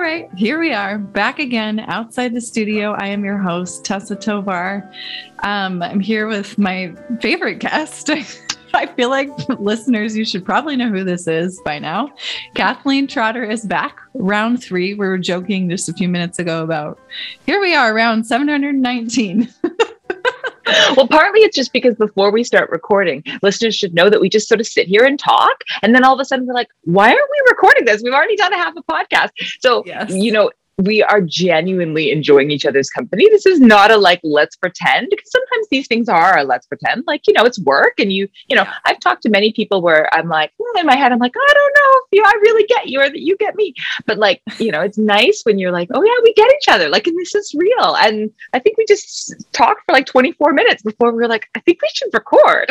right, here we are back again outside the studio. I am your host, Tessa Tovar. Um, I'm here with my favorite guest. I feel like listeners, you should probably know who this is by now. Kathleen Trotter is back, round three. We were joking just a few minutes ago about here we are, round 719. well, partly it's just because before we start recording, listeners should know that we just sort of sit here and talk. And then all of a sudden we're like, why aren't we recording this? We've already done a half a podcast. So, yes. you know, we are genuinely enjoying each other's company. This is not a like, let's pretend, because sometimes these things are a let's pretend. Like, you know, it's work. And you, you know, yeah. I've talked to many people where I'm like, hmm, in my head, I'm like, I don't know if you, I really get you or that you get me. But like, you know, it's nice when you're like, oh yeah, we get each other. Like, and this is real. And I think we just talked for like 24 minutes before we were like, I think we should record.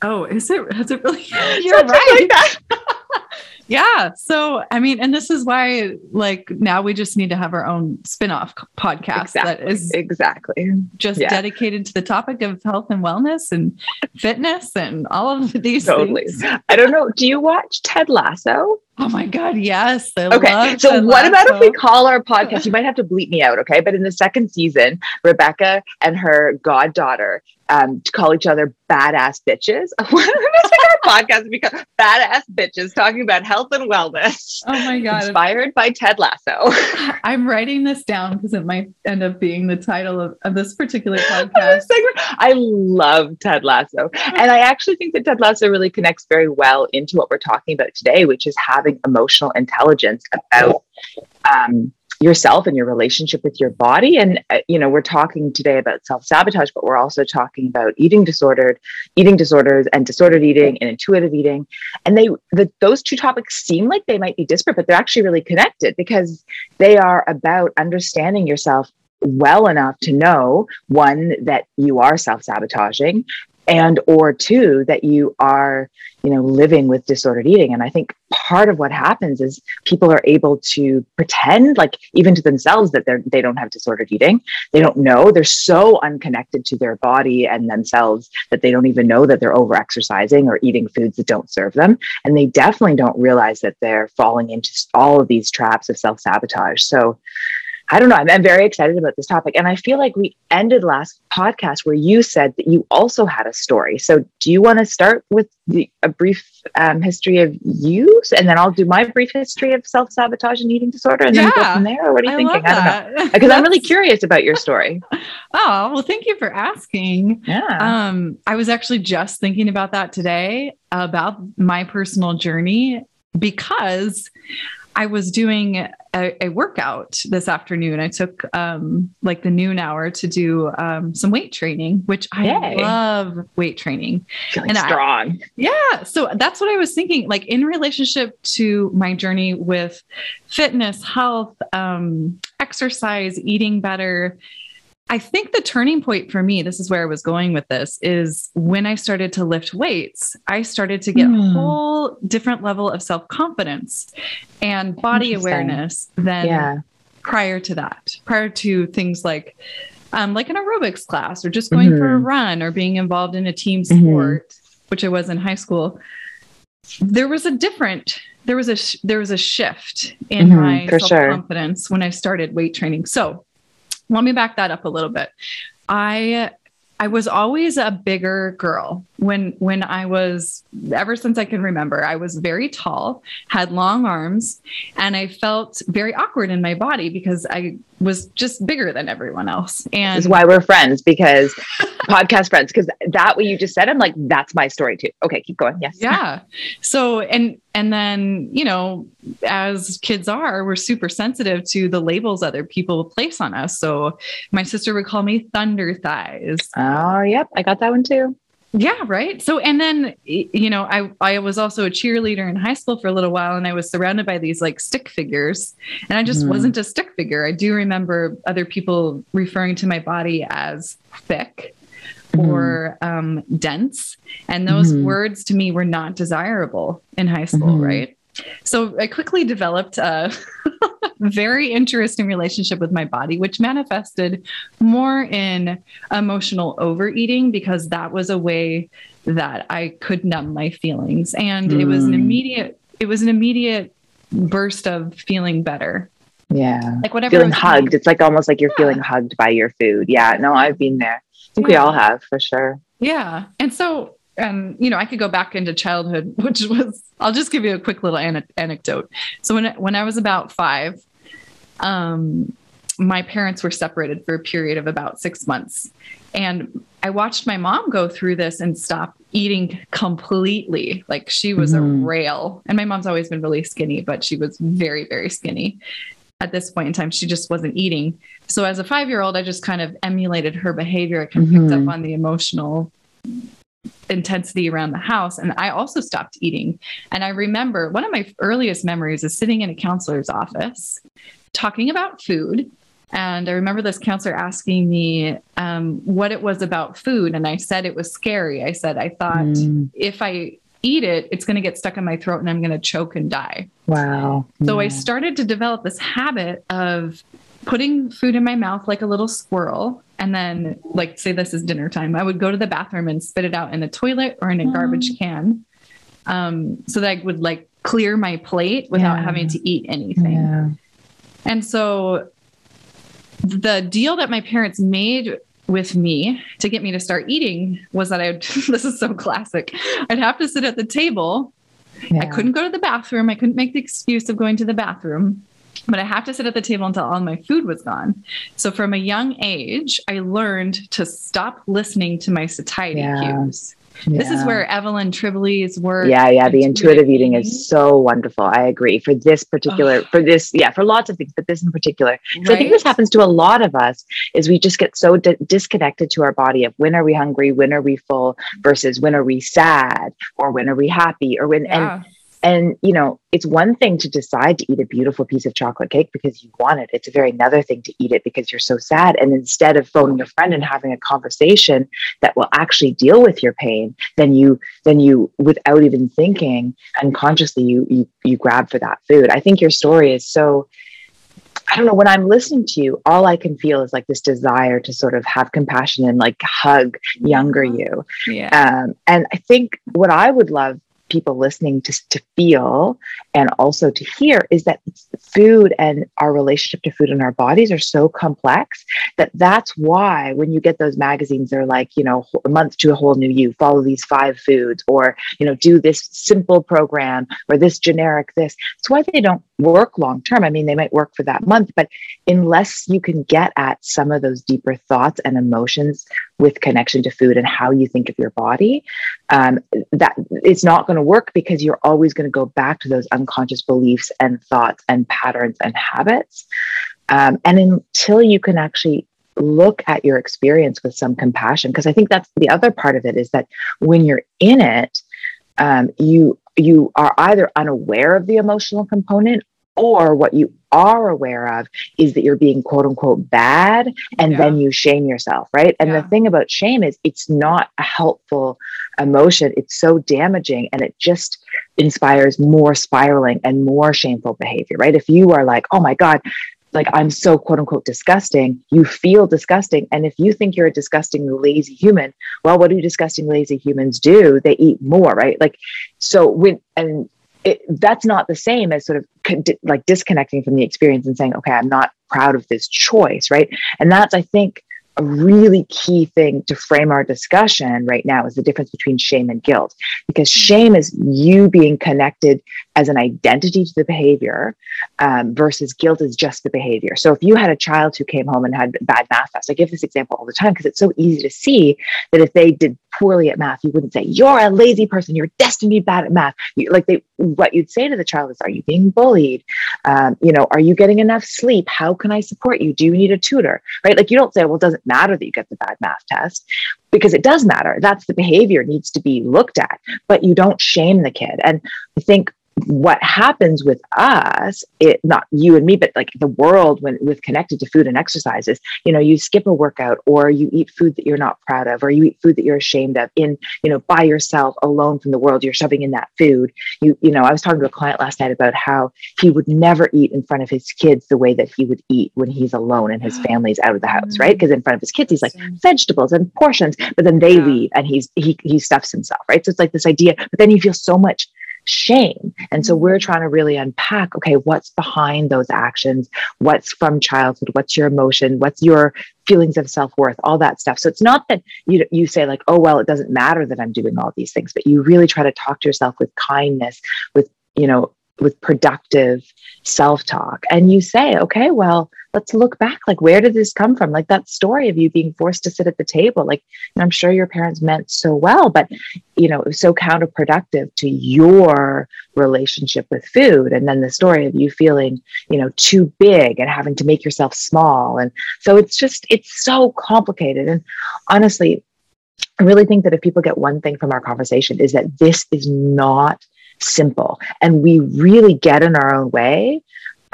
Oh, is it? Has it really? You're Something right. Like yeah. So, I mean, and this is why, like, now we just need to have our own spin off podcast exactly. that is exactly just yeah. dedicated to the topic of health and wellness and fitness and all of these totally. things. I don't know. Do you watch Ted Lasso? Oh my God, yes. I okay. so, Ted what Lasso. about if we call our podcast? You might have to bleep me out, okay? But in the second season, Rebecca and her goddaughter um, call each other badass bitches. What if our podcast because badass bitches talking about health and wellness. Oh my god! Inspired by Ted Lasso. I'm writing this down because it might end up being the title of, of this particular podcast. I love Ted Lasso, and I actually think that Ted Lasso really connects very well into what we're talking about today, which is having emotional intelligence about. Um, yourself and your relationship with your body. And uh, you know we're talking today about self-sabotage but we're also talking about eating disordered eating disorders and disordered eating and intuitive eating. And they the, those two topics seem like they might be disparate but they're actually really connected because they are about understanding yourself well enough to know one that you are self-sabotaging and or two that you are you know living with disordered eating. And i think part of what happens is people are able to pretend like even to themselves that they're they don't have disordered eating. They don't know. They're so unconnected to their body and themselves that they don't even know that they're over exercising or eating foods that don't serve them. And they definitely don't realize that they're falling into all of these traps of self-sabotage. So I don't know. I'm, I'm, very excited about this topic. And I feel like we ended last podcast where you said that you also had a story. So do you want to start with the, a brief um, history of you? And then I'll do my brief history of self sabotage and eating disorder and yeah, then go from there? Or what are you I thinking? I don't know. Because I'm really curious about your story. oh, well, thank you for asking. Yeah. Um, I was actually just thinking about that today about my personal journey because I was doing a, a, workout this afternoon. I took um, like the noon hour to do um, some weight training, which I Yay. love weight training. Feeling and strong. I, yeah. So that's what I was thinking. Like in relationship to my journey with fitness, health, um, exercise, eating better, I think the turning point for me, this is where I was going with this, is when I started to lift weights, I started to get mm. a whole different level of self confidence and body awareness than yeah. prior to that, prior to things like um, like an aerobics class or just going mm-hmm. for a mm-hmm. run or being involved in a team mm-hmm. sport, mm-hmm. which I was in high school. There was a different there was a sh- there was a shift in mm-hmm, my self confidence sure. when I started weight training. So let me back that up a little bit. I I was always a bigger girl when when I was ever since I can remember. I was very tall, had long arms, and I felt very awkward in my body because I was just bigger than everyone else. And this is why we're friends because podcast friends because that what you just said I'm like that's my story too. Okay, keep going. Yes. Yeah. So and and then, you know, as kids are, we're super sensitive to the labels other people place on us. So my sister would call me thunder thighs. Oh, yep, I got that one too. Yeah, right. So and then you know, I I was also a cheerleader in high school for a little while and I was surrounded by these like stick figures and I just mm. wasn't a stick figure. I do remember other people referring to my body as thick mm. or um, dense and those mm. words to me were not desirable in high school, mm. right? So I quickly developed a very interesting relationship with my body, which manifested more in emotional overeating because that was a way that I could numb my feelings. And mm. it was an hmm. immediate, it was an immediate burst of feeling better. Yeah. Like whatever. Feeling hugged. Eating. It's like almost like you're yeah. feeling hugged by your food. Yeah. No, I've been there. I think yeah. we all have for sure. Yeah. And so, um, you know, I could go back into childhood, which was, I'll just give you a quick little an- anecdote. So when, when I was about five, um, my parents were separated for a period of about six months. And I watched my mom go through this and stop eating completely. Like she was mm-hmm. a rail. And my mom's always been really skinny, but she was very, very skinny at this point in time. She just wasn't eating. So as a five year old, I just kind of emulated her behavior. I kind of mm-hmm. picked up mm-hmm. on the emotional intensity around the house. And I also stopped eating. And I remember one of my earliest memories is sitting in a counselor's office talking about food and I remember this counselor asking me um, what it was about food. And I said it was scary. I said, I thought mm. if I eat it, it's going to get stuck in my throat and I'm going to choke and die. Wow. So yeah. I started to develop this habit of putting food in my mouth like a little squirrel. And then, like, say this is dinner time, I would go to the bathroom and spit it out in the toilet or in a garbage mm. can um, so that I would like clear my plate without yeah. having to eat anything. Yeah. And so the deal that my parents made with me to get me to start eating was that I would, this is so classic. I'd have to sit at the table. Yeah. I couldn't go to the bathroom. I couldn't make the excuse of going to the bathroom, but I have to sit at the table until all my food was gone. So from a young age, I learned to stop listening to my satiety yeah. cues. Yeah. This is where Evelyn Tribole's work. Yeah, yeah. The intuitive eating is so wonderful. I agree. For this particular, oh. for this, yeah, for lots of things, but this in particular. Right? I think this happens to a lot of us is we just get so di- disconnected to our body of when are we hungry, when are we full versus when are we sad or when are we happy or when, yeah. and and, you know, it's one thing to decide to eat a beautiful piece of chocolate cake because you want it. It's a very another thing to eat it because you're so sad. And instead of phoning a friend and having a conversation that will actually deal with your pain, then you, then you, without even thinking unconsciously, you, you, you grab for that food. I think your story is so, I don't know, when I'm listening to you, all I can feel is like this desire to sort of have compassion and like hug younger you. Yeah. Um, and I think what I would love people listening to, to feel and also to hear is that food and our relationship to food and our bodies are so complex that that's why when you get those magazines they're like you know a month to a whole new you follow these five foods or you know do this simple program or this generic this. It's why they don't work long term. I mean they might work for that month but unless you can get at some of those deeper thoughts and emotions with connection to food and how you think of your body um, that it's not going to work because you're always going to go back to those unconscious beliefs and thoughts and patterns and habits. Um, and until you can actually look at your experience with some compassion because i think that's the other part of it is that when you're in it um, you you are either unaware of the emotional component or what you are aware of is that you're being quote unquote bad and yeah. then you shame yourself right and yeah. the thing about shame is it's not a helpful emotion it's so damaging and it just inspires more spiraling and more shameful behavior right if you are like oh my god like I'm so quote unquote disgusting, you feel disgusting. And if you think you're a disgusting, lazy human, well, what do disgusting, lazy humans do? They eat more, right? Like, so when, and it, that's not the same as sort of like disconnecting from the experience and saying, okay, I'm not proud of this choice, right? And that's, I think, a really key thing to frame our discussion right now is the difference between shame and guilt. Because shame is you being connected as an identity to the behavior um, versus guilt is just the behavior. So if you had a child who came home and had bad math tests, I give this example all the time because it's so easy to see that if they did poorly at math, you wouldn't say, You're a lazy person, you're destined to be bad at math. You, like they what you'd say to the child is, Are you being bullied? Um, you know, are you getting enough sleep? How can I support you? Do you need a tutor? Right? Like you don't say, Well, it doesn't matter that you get the bad math test because it does matter. That's the behavior needs to be looked at, but you don't shame the kid. And I think what happens with us it not you and me but like the world when with connected to food and exercises you know you skip a workout or you eat food that you're not proud of or you eat food that you're ashamed of in you know by yourself alone from the world you're shoving in that food. You you know i was talking to a client last night about how he would never eat in front of his kids the way that he would eat when he's alone and his family's out of the house right? Mm-hmm. Because in front of his kids he's like vegetables and portions but then they leave and he's he he stuffs himself right? So it's like this idea but then you feel so much shame. And so we're mm-hmm. trying to really unpack okay, what's behind those actions? What's from childhood? What's your emotion? What's your feelings of self-worth all that stuff so it's not that you you say like oh well it doesn't matter that i'm doing all these things but you really try to talk to yourself with kindness with you know with productive self-talk. And you say okay well let's look back. Like where did this come from? Like that story of you being forced to sit at the table like i'm sure your parents meant so well but you know it was so counterproductive to your relationship with food. And then the story of you feeling you know too big and having to make yourself small. And so it's just it's so complicated. And honestly I really think that if people get one thing from our conversation is that this is not simple. And we really get in our own way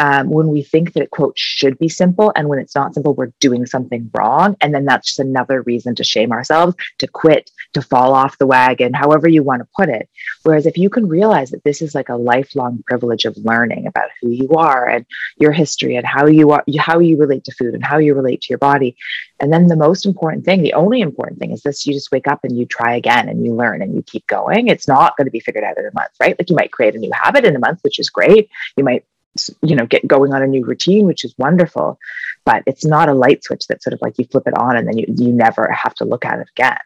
um, when we think that it quote should be simple and when it's not simple we're doing something wrong. And then that's just another reason to shame ourselves to quit to fall off the wagon however you want to put it. Whereas if you can realize that this is like a lifelong privilege of learning about who you are and your history and how you are how you relate to food and how you relate to your body and then the most important thing the only important thing is this you just wake up and you try again and you learn and you keep going. It's not going to be figured out in a month right? Like you might create a new habit in a month which is great. You might you know get going on a new routine which is wonderful but it's not a light switch that sort of like you flip it on and then you you never have to look at it again.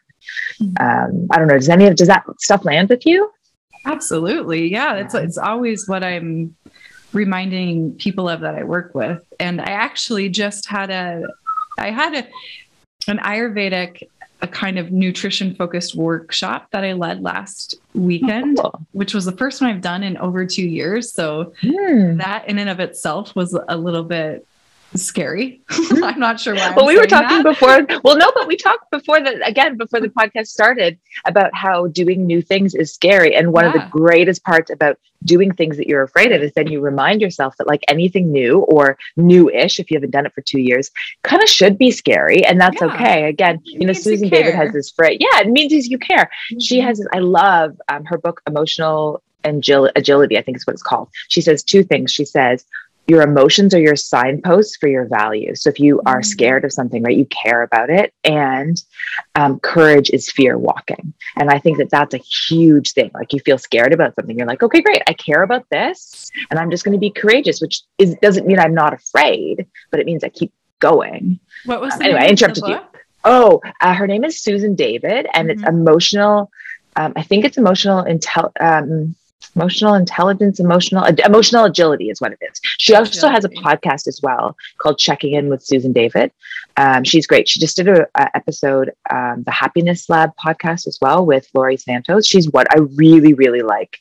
Mm-hmm. um, i don't know does any of does that stuff land with you? Absolutely yeah it's it's always what i'm reminding people of that i work with and i actually just had a i had a an ayurvedic a kind of nutrition focused workshop that I led last weekend, oh, cool. which was the first one I've done in over two years. So hmm. that in and of itself was a little bit scary. I'm not sure why. well, I'm we were talking that. before. Well, no, but we talked before that again before the podcast started about how doing new things is scary, and one yeah. of the greatest parts about doing things that you're afraid of is then you remind yourself that like anything new or new-ish, if you haven't done it for two years, kind of should be scary, and that's yeah. okay. Again, it you know, Susan David has this phrase. Yeah, it means you care. Mm-hmm. She has. I love um, her book, Emotional and agility, I think is what it's called. She says two things. She says, your emotions are your signposts for your values. So if you are mm. scared of something, right, you care about it. And um, courage is fear walking. And I think that that's a huge thing. Like you feel scared about something, you're like, okay, great, I care about this, and I'm just going to be courageous, which is doesn't mean I'm not afraid, but it means I keep going. What was um, anyway? I interrupted you. Oh, uh, her name is Susan David, and mm-hmm. it's emotional. Um, I think it's emotional intel. Emotional intelligence emotional emotional agility is what it is. She also has a podcast as well called checking in with susan david. Um, she's great. She just did an episode um, the happiness lab podcast as well with laurie santos. She's what i really really like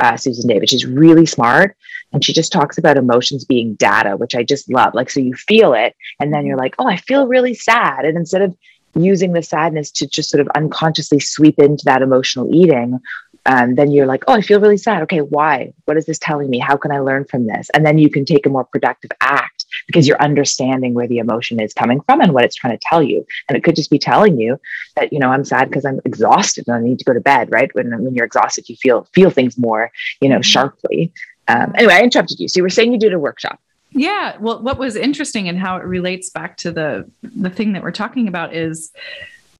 uh, susan david. She's really smart and she just talks about emotions being data which i just love. Like so you feel it and then you're like oh i feel really sad. And instead of using the sadness to just sort of unconsciously sweep into that emotional eating um, then you're like, oh, I feel really sad. Okay, why? What is this telling me? How can I learn from this? And then you can take a more productive act because you're understanding where the emotion is coming from and what it's trying to tell you. And it could just be telling you that, you know, I'm sad because I'm exhausted and I need to go to bed, right? When, when you're exhausted, you feel feel things more, you know, mm-hmm. sharply. Um, anyway, I interrupted you. So you were saying you did a workshop. Yeah. Well, what was interesting and how it relates back to the the thing that we're talking about is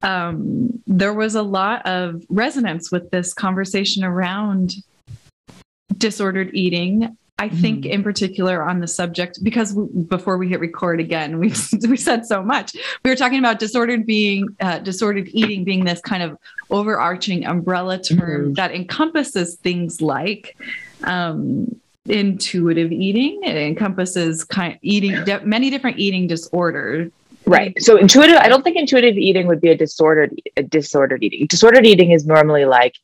um, there was a lot of resonance with this conversation around disordered eating. I think, mm. in particular, on the subject, because we, before we hit record again, we we said so much. We were talking about disordered being, uh, disordered eating being this kind of overarching umbrella term mm. that encompasses things like um, intuitive eating. It encompasses kind of eating many different eating disorders Right. So intuitive, I don't think intuitive eating would be a disordered a disordered eating. Disordered eating is normally like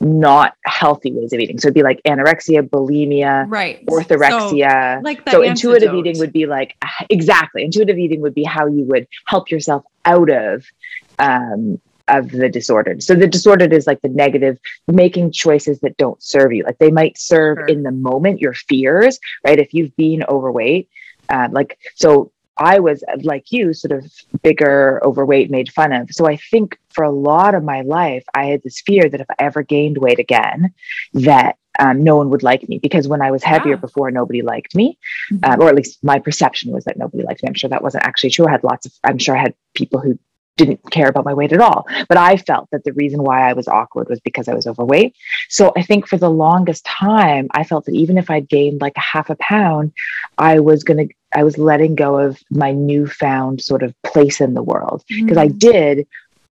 not healthy ways of eating. So it'd be like anorexia, bulimia, right, orthorexia. So, like so intuitive eating would be like exactly. Intuitive eating would be how you would help yourself out of um of the disordered. So the disordered is like the negative, making choices that don't serve you. Like they might serve sure. in the moment your fears, right? If you've been overweight, uh, like so I was like you, sort of bigger, overweight, made fun of. So I think for a lot of my life, I had this fear that if I ever gained weight again, that um, no one would like me because when I was heavier yeah. before, nobody liked me, mm-hmm. um, or at least my perception was that nobody liked me. I'm sure that wasn't actually true. I had lots of, I'm sure I had people who didn't care about my weight at all. But I felt that the reason why I was awkward was because I was overweight. So I think for the longest time, I felt that even if I'd gained like a half a pound, I was going to, I was letting go of my newfound sort of place in the world. Because mm-hmm. I did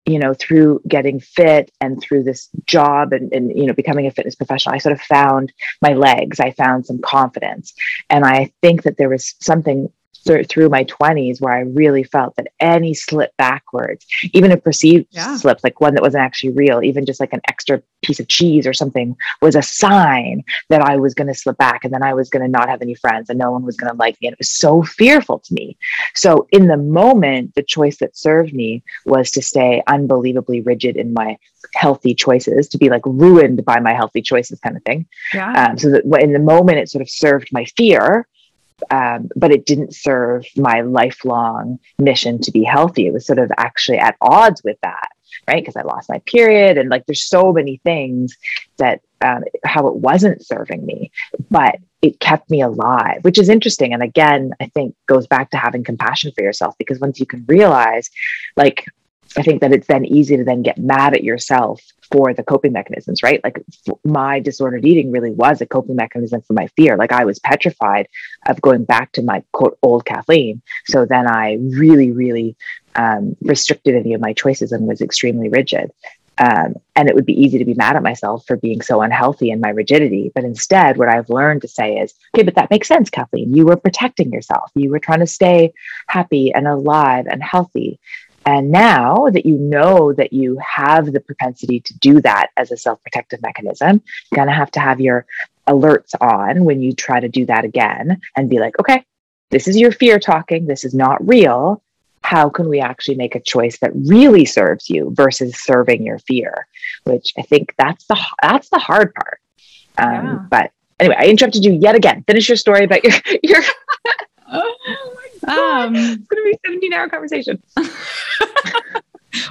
you know through getting fit and through this job and, and you know becoming a fitness professional i sort of found my legs. I found some confidence. And i think that there was something th- through my 20s where I really felt that any slip backwards, even a perceived yeah. slip, like one that wasn't actually real, even just like an extra piece of cheese or something, was a sign that I was going to slip back and then I was going to not have any friends and no one was going to like me. And it was so fearful to me. So, in the moment, the choice that served me was to stay unbelievably rigid in my healthy choices, to be like ruined by my healthy choices, kind of thing. Yeah. Um, so that in the moment, it sort of served my fear um, but it didn't serve my lifelong mission to be healthy. It was sort of actually at odds with that, right? Because I lost my period, and like there's so many things that um, how it wasn't serving me, but it kept me alive, which is interesting. And again, I think goes back to having compassion for yourself because once you can realize, like, I think that it's then easy to then get mad at yourself for the coping mechanisms, right? Like my disordered eating really was a coping mechanism for my fear. Like I was petrified of going back to my quote old Kathleen. So then I really, really um, restricted any of my choices and was extremely rigid. Um, and it would be easy to be mad at myself for being so unhealthy in my rigidity. But instead, what I've learned to say is, okay, but that makes sense, Kathleen. You were protecting yourself. You were trying to stay happy and alive and healthy. And now that you know that you have the propensity to do that as a self protective mechanism, you're going to have to have your alerts on when you try to do that again and be like, okay, this is your fear talking. This is not real. How can we actually make a choice that really serves you versus serving your fear? Which I think that's the that's the hard part. Um, yeah. But anyway, I interrupted you yet again. Finish your story about your your. Um, it's going to be a 17 hour conversation.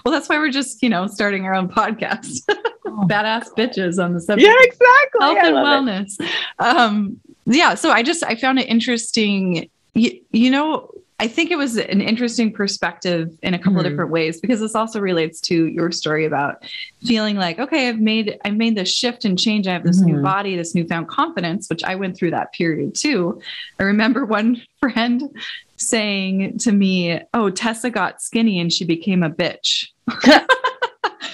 well, that's why we're just, you know, starting our own podcast. oh. Badass bitches on the subject. Yeah, exactly. Health and wellness. Um, yeah. So I just, I found it interesting. You, you know, I think it was an interesting perspective in a couple mm-hmm. of different ways because this also relates to your story about feeling like, okay, I've made I've made this shift and change. I have this mm-hmm. new body, this newfound confidence, which I went through that period too. I remember one friend saying to me, Oh, Tessa got skinny and she became a bitch.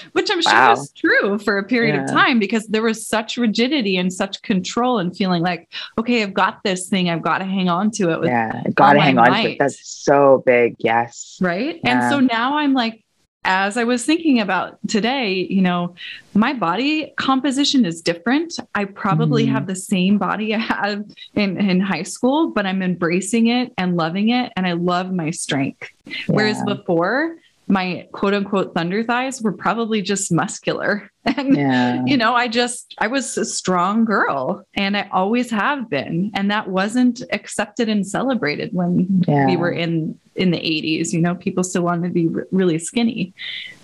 Which I'm sure wow. is true for a period yeah. of time because there was such rigidity and such control and feeling like, okay, I've got this thing, I've got to hang on to it. yeah, I've got to hang on to it. That's so big. Yes. Right. Yeah. And so now I'm like, as I was thinking about today, you know, my body composition is different. I probably mm. have the same body I had in, in high school, but I'm embracing it and loving it. And I love my strength. Yeah. Whereas before, my quote unquote thunder thighs were probably just muscular. And, yeah. you know, I just, I was a strong girl and I always have been. And that wasn't accepted and celebrated when yeah. we were in, in the 80s. You know, people still wanted to be r- really skinny.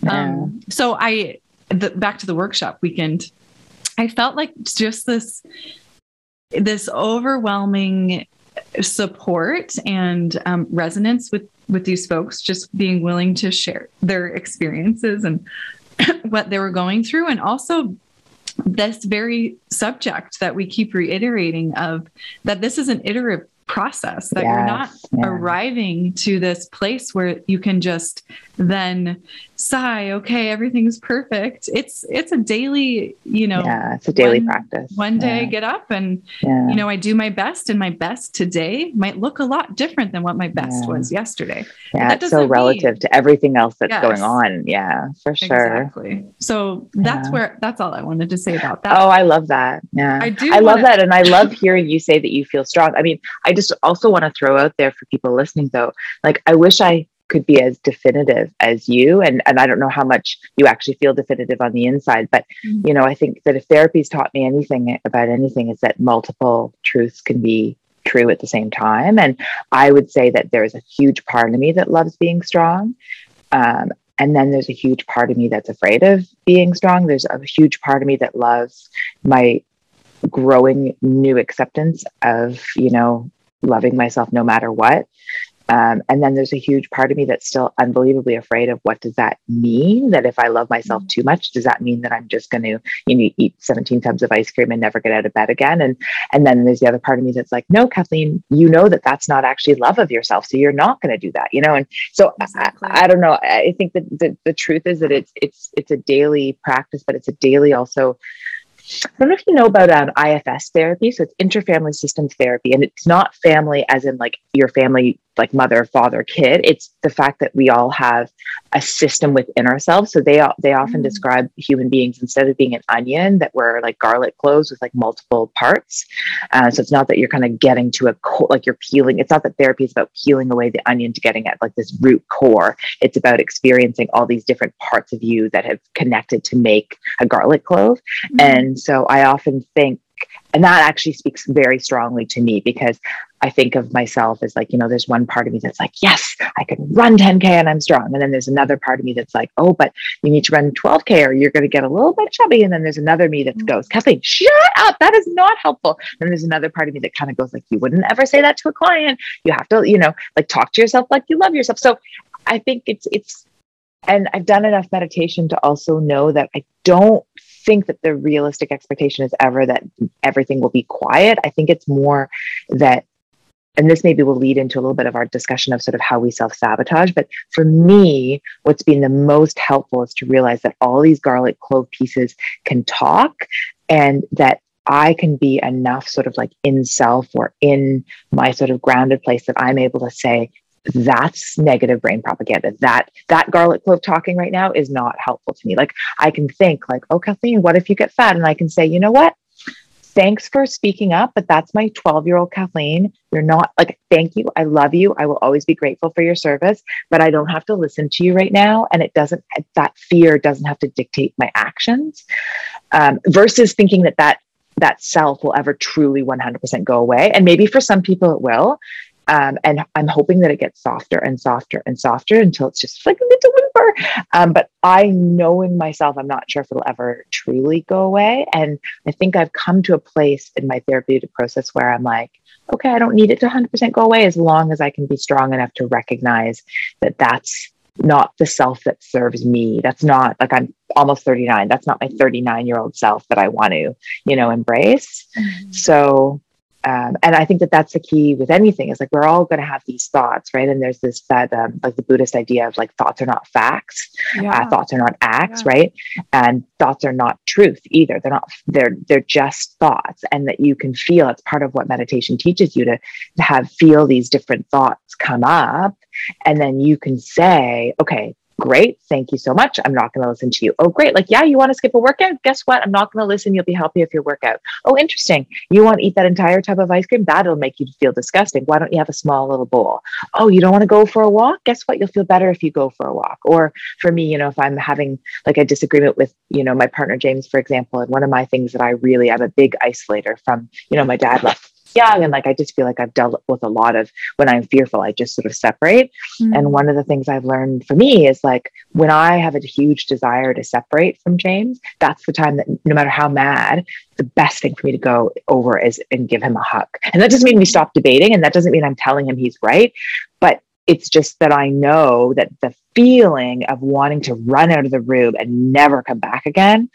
Yeah. Um, so I, the, back to the workshop weekend, I felt like just this, this overwhelming support and um, resonance with with these folks just being willing to share their experiences and what they were going through. And also this very subject that we keep reiterating of that this is an iterative process that yes, you're not yeah. arriving to this place where you can just then sigh okay everything's perfect. It's it's a daily you know yeah it's a daily one, practice. one day yeah. I get up and yeah. you know I do my best and my best today might look a lot different than what my best was yesterday. Yeah that's so relative mean, to everything else that's yes, going on. Yeah for sure. Exactly. So that's where that's all I wanted to say about that. Oh I love that. Yeah. I do I love that and I love hearing you say that you feel strong. I mean I just also want to throw out there for people listening though like I wish I could be as definitive as you and and I don't know how much you actually feel definitive on the inside but mm-hmm. you know I think that if therapy's taught me anything about anything is that multiple truths can be true at the same time and I would say that there's a huge part of me that loves being strong um, and then there's a huge part of me that's afraid of being strong there's a huge part of me that loves my growing new acceptance of you know loving myself no matter what Um, and then there's a huge part of me that's still unbelievably afraid of what does that mean? That if I love myself mm. too much, does that mean that I'm just going to you know, eat 17 tubs of ice cream and never get out of bed again? And and then there's the other part of me that's like, no, Kathleen, you know that that's not actually love of yourself, so you're not going to do that, you know. And so exactly. I, I, don't know. I think that the, the truth is that it's it's it's a daily practice, but it's a daily also I don't know if you know about um, IFS therapy. So it's interfamily systems therapy, and it's not family as in like your family like mother, father, kid. It's the fact that we all have a system within ourselves. So they they often mm. describe human beings instead of being an onion that we're like garlic cloves with like multiple parts. Uh, so it's not that you're kind of getting to a co- like you're peeling. It's not that therapy is about peeling away the onion to getting at like this root core. It's about experiencing all these different parts of you that have connected to make a garlic clove. Mm. And so I often think and that actually speaks very strongly to me because I think of myself as like, you know, there's one part of me that's like, yes, I can run 10K and I'm strong. And then there's another part of me that's like, oh, but you need to run 12K or you're going to get a little bit chubby. And then there's another me that mm-hmm. goes, Kathleen, shut up. That is not helpful. And there's another part of me that kind of goes like, you wouldn't ever say that to a client. You have to, you know, like talk to yourself like you love yourself. So I think it's, it's, and I've done enough meditation to also know that I don't think that the realistic expectation is ever that everything will be quiet. I think it's more that and this maybe will lead into a little bit of our discussion of sort of how we self sabotage. But for me, what's been the most helpful is to realize that all these garlic clove pieces can talk and that I can be enough sort of like in self or in my sort of grounded place that I'm able to say, that's negative brain propaganda. That that garlic clove talking right now is not helpful to me. Like I can think like, oh Kathleen, what if you get fat? And I can say, you know what? Thanks for speaking up, but that's my 12 year old Kathleen. You're not like, thank you. I love you. I will always be grateful for your service, but I don't have to listen to you right now. And it doesn't, that fear doesn't have to dictate my actions um, versus thinking that that that self will ever truly 100% go away. And maybe for some people it will. Um, and I'm hoping that it gets softer and softer and softer until it's just like a little whimper. Um, but I know in myself, I'm not sure if it'll ever truly go away. And I think I've come to a place in my therapeutic process where I'm like, okay, I don't need it to 100% go away as long as I can be strong enough to recognize that that's not the self that serves me. That's not like I'm almost 39. That's not my 39 year old self that I want to, you know, embrace. Mm-hmm. So um, and I think that that's the key with anything is like we're all going to have these thoughts, right? And there's this that um, like the Buddhist idea of like thoughts are not facts, uh, yeah. uh, thoughts are not acts, yeah. right? And thoughts are not truth either. They're not. They're they're just thoughts, and that you can feel. It's part of what meditation teaches you to, to have feel these different thoughts come up, and then you can say, okay, Great. Thank you so much. I'm not going to listen to you. Oh, great. Like, yeah, you want to skip a workout? Guess what? I'm not going to listen. You'll be healthy if your workout. Oh, interesting. You want to eat that entire tub of ice cream? That'll make you feel disgusting. Why don't you have a small little bowl? Oh, you don't want to go for a walk? Guess what? You'll feel better if you go for a walk. Or for me, you know, if I'm having like a disagreement with, you know, my partner James, for example, and one of my things that I really, I'm a big isolator from, you know, my dad left young and like i just feel like i've dealt with a lot of when i'm fearful i just sort of separate. Mm-hmm. and one of the things i've learned for me is like when i have a huge desire to separate from james that's the time that no matter how mad the best thing for me to go over is and give him a hug. And that doesn't mean we stop debating and that doesn't mean i'm telling him he's right but it's just that I know that the feeling of wanting to run out of the room and never come back again,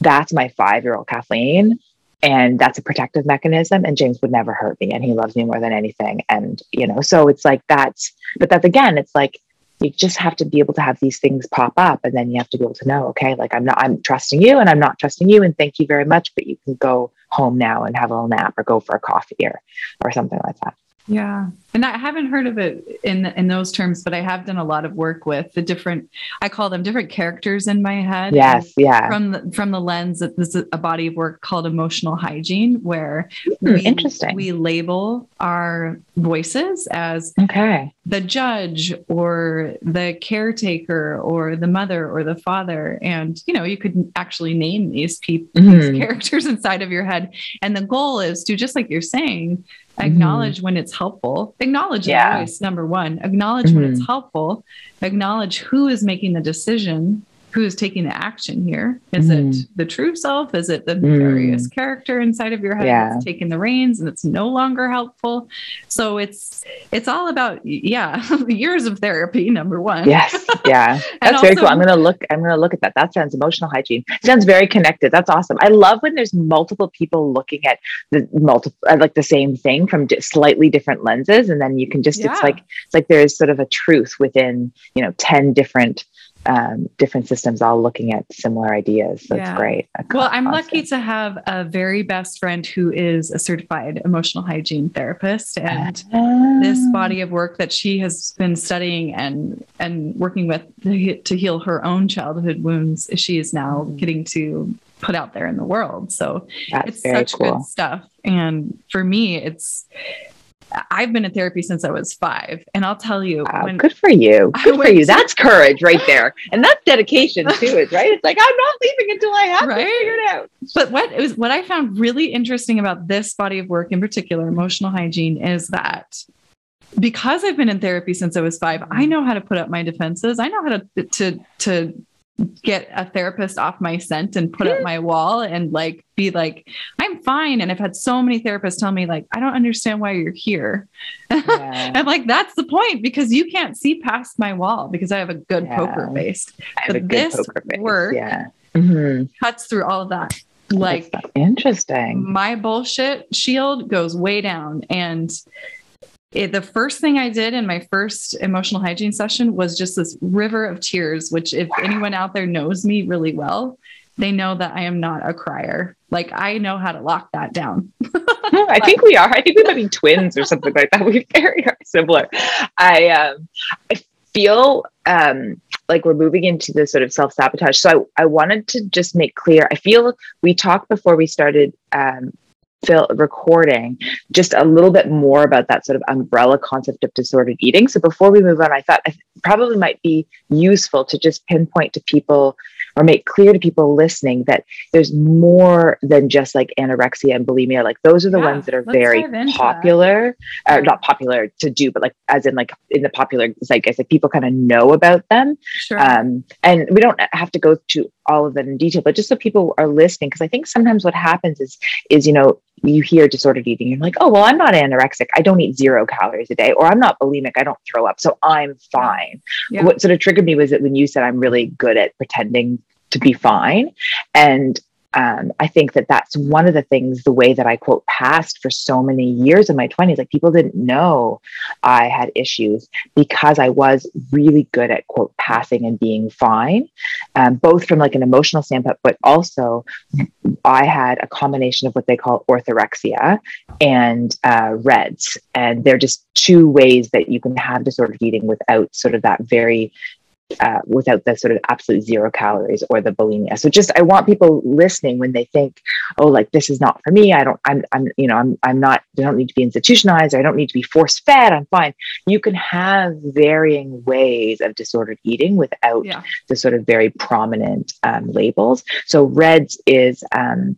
that's my five year old Kathleen and that's a protective mechanism and james would never hurt me and he loves me more than anything and you know so it's like that's but that's again it's like you just have to be able to have these things pop up and then you have to be able to know okay like i'm not i'm trusting you and i'm not trusting you and thank you very much but you can go home now and have a little nap or go for a coffee or or something like that yeah. And I haven't heard of it in in those terms, but I have done a lot of work with the different I call them different characters in my head. Yes, yeah. From the from the lens that this is a body of work called emotional hygiene where mm, we, interesting. we label our voices as okay. the judge or the caretaker or the mother or the father and you know you could actually name these people mm-hmm. these characters inside of your head and the goal is to just like you're saying acknowledge mm-hmm. when it's helpful acknowledge yeah. voice number one acknowledge mm-hmm. when it's mm-hmm. helpful acknowledge who is making the decision who's taking the action here? Is mm. it the true self? Is it the nefarious mm. character inside of your head yeah. that's taking the reins and it's no longer helpful? So it's it's all about yeah, years of therapy. Number one. Yes, yeah, that's also, very cool. I'm gonna look. I'm gonna look at that. That sounds emotional hygiene. sounds very connected. That's awesome. I love when there's multiple people looking at the multiple like the same thing from slightly different lenses, and then you can just yeah. it's like it's like there's sort of a truth within you know ten different um, different systems all looking at similar ideas. That's yeah. great. well, I'm lucky to have a very best friend who is a certified emotional hygiene therapist, and uh, this body of work that she has been studying and and working with to heal her own childhood wounds, she is now mm-hmm. getting to put out there in the world. So it's such cool. good stuff. And for me, it's I've been in therapy since I was five, and I'll tell you, wow, when, good for you. Good for you. That's courage right there, and that's dedication to it, right? It's like I'm not leaving until I have right? it out. But what was what I found really interesting about this body of work in particular, emotional hygiene, is that because I've been in therapy since I was five, I mm. know how to put up my defenses. I know how to to to get a therapist off my scent and put up my wall and like be like i'm fine and i've had so many therapists tell me like i don't understand why you're here yeah. i'm like that's the point because you can't see past my wall because i have a good yeah. poker face but this face. work yeah. mm-hmm. cuts through all of that like interesting my bullshit shield goes way down and it, the first thing I did in my first emotional hygiene session was just this river of tears, which, if anyone out there knows me really well, they know that I am not a crier. Like, I know how to lock that down. I think we are. I think we might be twins or something like that. We're very are similar. I, um, I feel um, like we're moving into the sort of self sabotage. So I, I wanted to just make clear. I feel we talked before we started um, Phil recording just a little bit more about that sort of umbrella concept of disordered eating. So before we move on, I thought it probably might be useful to just pinpoint to people or make clear to people listening that there's more than just like anorexia and bulimia. Like those are the yeah, ones that are very popular, uh, not popular to do, but like as in like in the popular zeitgeist, like people kind of know about them. Sure. Um, and we don't have to go to all of that in detail, but just so people are listening, because I think sometimes what happens is is you know you hear disordered eating, you're like, oh well, I'm not anorexic, I don't eat zero calories a day, or I'm not bulimic, I don't throw up, so I'm fine. Yeah. What sort of triggered me was that when you said I'm really good at pretending to be fine. And um, I think that that's one of the things, the way that I quote passed for so many years in my 20s. Like people didn't know I had issues because I was really good at quote passing and being fine, um, both from like an emotional standpoint, but also I had a combination of what they call orthorexia and uh, REDS. And they're just two ways that you can have disordered eating without sort of that very uh, without the sort of absolute zero calories or the bulimia. So just I want people listening when they think, oh, like this is not for me. I don't, I'm, I'm, you know, I'm, I'm not. I don't need to be institutionalized. I don't need to be force fed. I'm fine. You can have varying ways of disordered eating without yeah. the sort of very prominent um, labels. So REDS is um,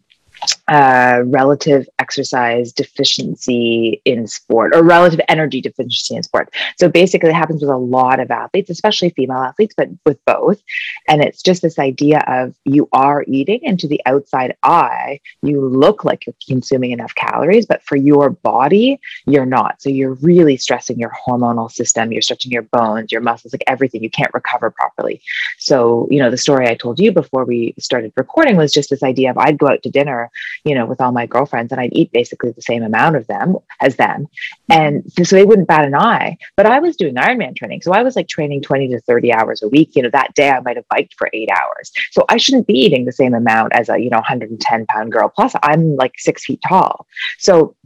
uh, relative exercise deficiency in sport or relative energy deficiency in sport. So basically, it happens with a lot of athletes, especially female athletes, but with both. And it's just this idea of you are eating, and to the outside eye, you look like you're consuming enough calories, but for your body, you're not. So you're really stressing your hormonal system, you're stretching your bones, your muscles, like everything. You can't recover properly. So, you know, the story I told you before we started recording was just this idea of I'd go out to dinner you know, with all my girlfriends and I'd eat basically the same amount of them as them. And so they wouldn't bat an eye. But I was doing Ironman training. So I was like training 20 to 30 hours a week. You know, that day I might have biked for eight hours. So I shouldn't be eating the same amount as a, you know, 110 pound girl. Plus I'm like six feet tall. So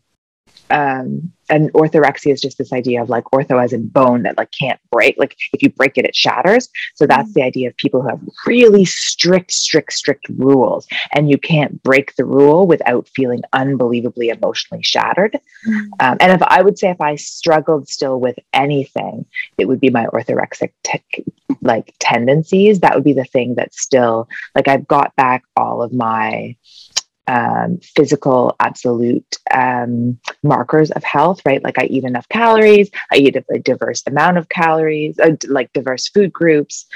um, and orthorexia is just this idea of like ortho as in bone that like can't break. Like if you break it, it shatters. So that's mm-hmm. the idea of people who have really strict, strict, strict rules, and you can't break the rule without feeling unbelievably emotionally shattered. Mm-hmm. Um, and if I would say if I struggled still with anything, it would be my orthorexic te- like tendencies. That would be the thing that still like I've got back all of my um, physical absolute um, markers of health, right? Like I eat enough calories, I eat a, diverse amount of calories, uh, like diverse food groups.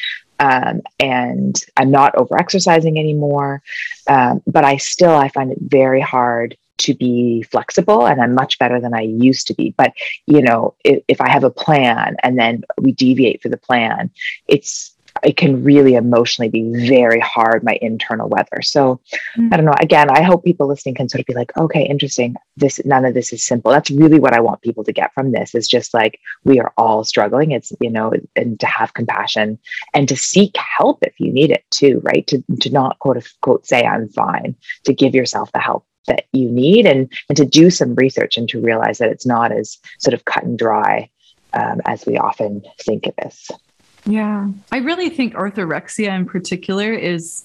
um, and I'm not over exercising anymore. Um, but I still I find it very hard to be flexible and I'm much better than I used to be. But, you know, if, if I have a plan and then we deviate for the plan, it's, it can really emotionally be very hard, my internal weather. So mm-hmm. I don't know. Again, I hope people listening can sort of be like, okay, interesting. This, none of this is simple. That's really what I want people to get from this is just like, we are all struggling. It's, you know, and to have compassion and to seek help if you need it too, right? To, to not quote unquote say I'm fine, to give yourself the help that you need and, and to do some research and to realize that it's not as sort of cut and dry um, as we often think it is. Yeah. I really think orthorexia in particular is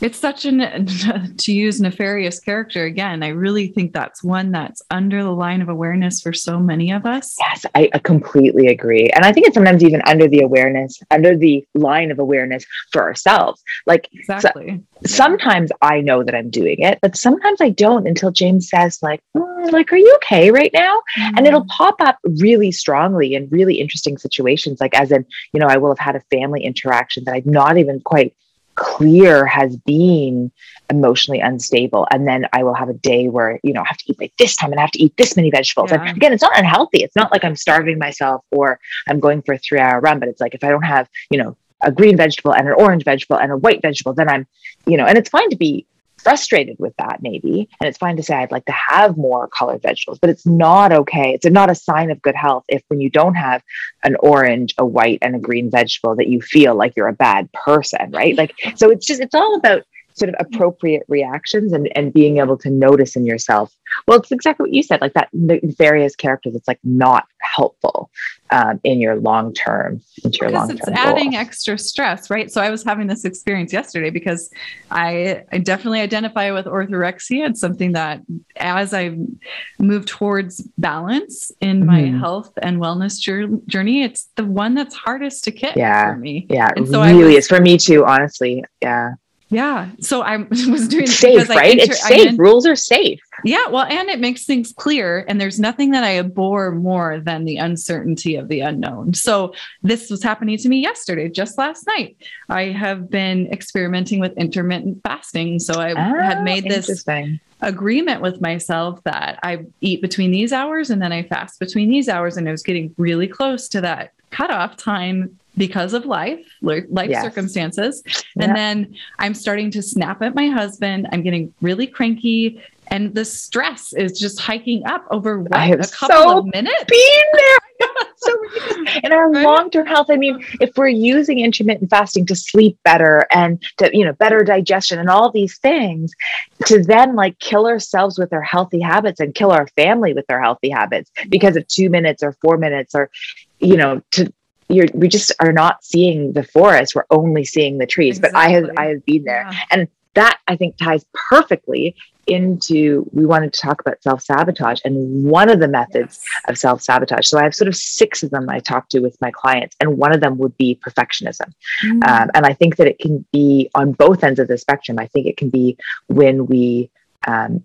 it's such an to use nefarious character again i really think that's one that's under the line of awareness for so many of us. Yes i, I completely agree. And i think it's sometimes even under the awareness under the line of awareness for ourselves. Like exactly. So, yeah. sometimes i know that i'm doing it but sometimes i don't until james says like mm, like are you okay right now? Mm-hmm. and it'll pop up really strongly in really interesting situations like as in you know i will have had a family interaction that i've not even quite clear has been emotionally unstable. And then i will have a day where you know i have to eat like this time and i have to eat this many vegetables. Yeah. and again it's not unhealthy. It's not like i'm starving myself or i'm going for a three hour run but it's like if i don't have you know a green vegetable and an orange vegetable and a white vegetable then i'm you know and it's fine to be frustrated with that maybe. And it's fine to say i'd like to have more colored vegetables but it's not okay. It's not a sign of good health if when you don't have an orange a white and a green vegetable that you feel like you're a bad person right? Like so it's just it's all about sort of appropriate reactions and, and being able to notice in yourself. Well it's exactly what you said like that various characters it's like not helpful um, in your long term into your long term it's adding extra stress right? So i was having this experience yesterday because i i definitely identify with orthorexia. It's something that as i move towards balance in mm-hmm. my health and wellness journey it's the one that's hardest to kick yeah. for me. Yeah and so really was, is for me too honestly. Yeah yeah. So I was doing safe, right? Inter- it's safe. Rules are safe. Yeah. Well, and it makes things clear. And there's nothing that I abhor more than the uncertainty of the unknown. So this was happening to me yesterday, just last night. I have been experimenting with intermittent fasting. So I oh, had made this agreement with myself that I eat between these hours and then I fast between these hours. And I was getting really close to that cutoff time because of life, life yes. circumstances. Yeah. And then I'm starting to snap at my husband. I'm getting really cranky. And the stress is just hiking up over what, a couple so of minutes. Been there. so in our long-term health, I mean, if we're using intermittent fasting to sleep better and to, you know, better digestion and all these things, to then like kill ourselves with our healthy habits and kill our family with their healthy habits because of two minutes or four minutes or you know to you're we just are not seeing the forest we're only seeing the trees exactly. but i have i have been there yeah. and that i think ties perfectly into we wanted to talk about self-sabotage and one of the methods yes. of self-sabotage so i have sort of six of them i talk to with my clients and one of them would be perfectionism mm. um, and i think that it can be on both ends of the spectrum i think it can be when we um,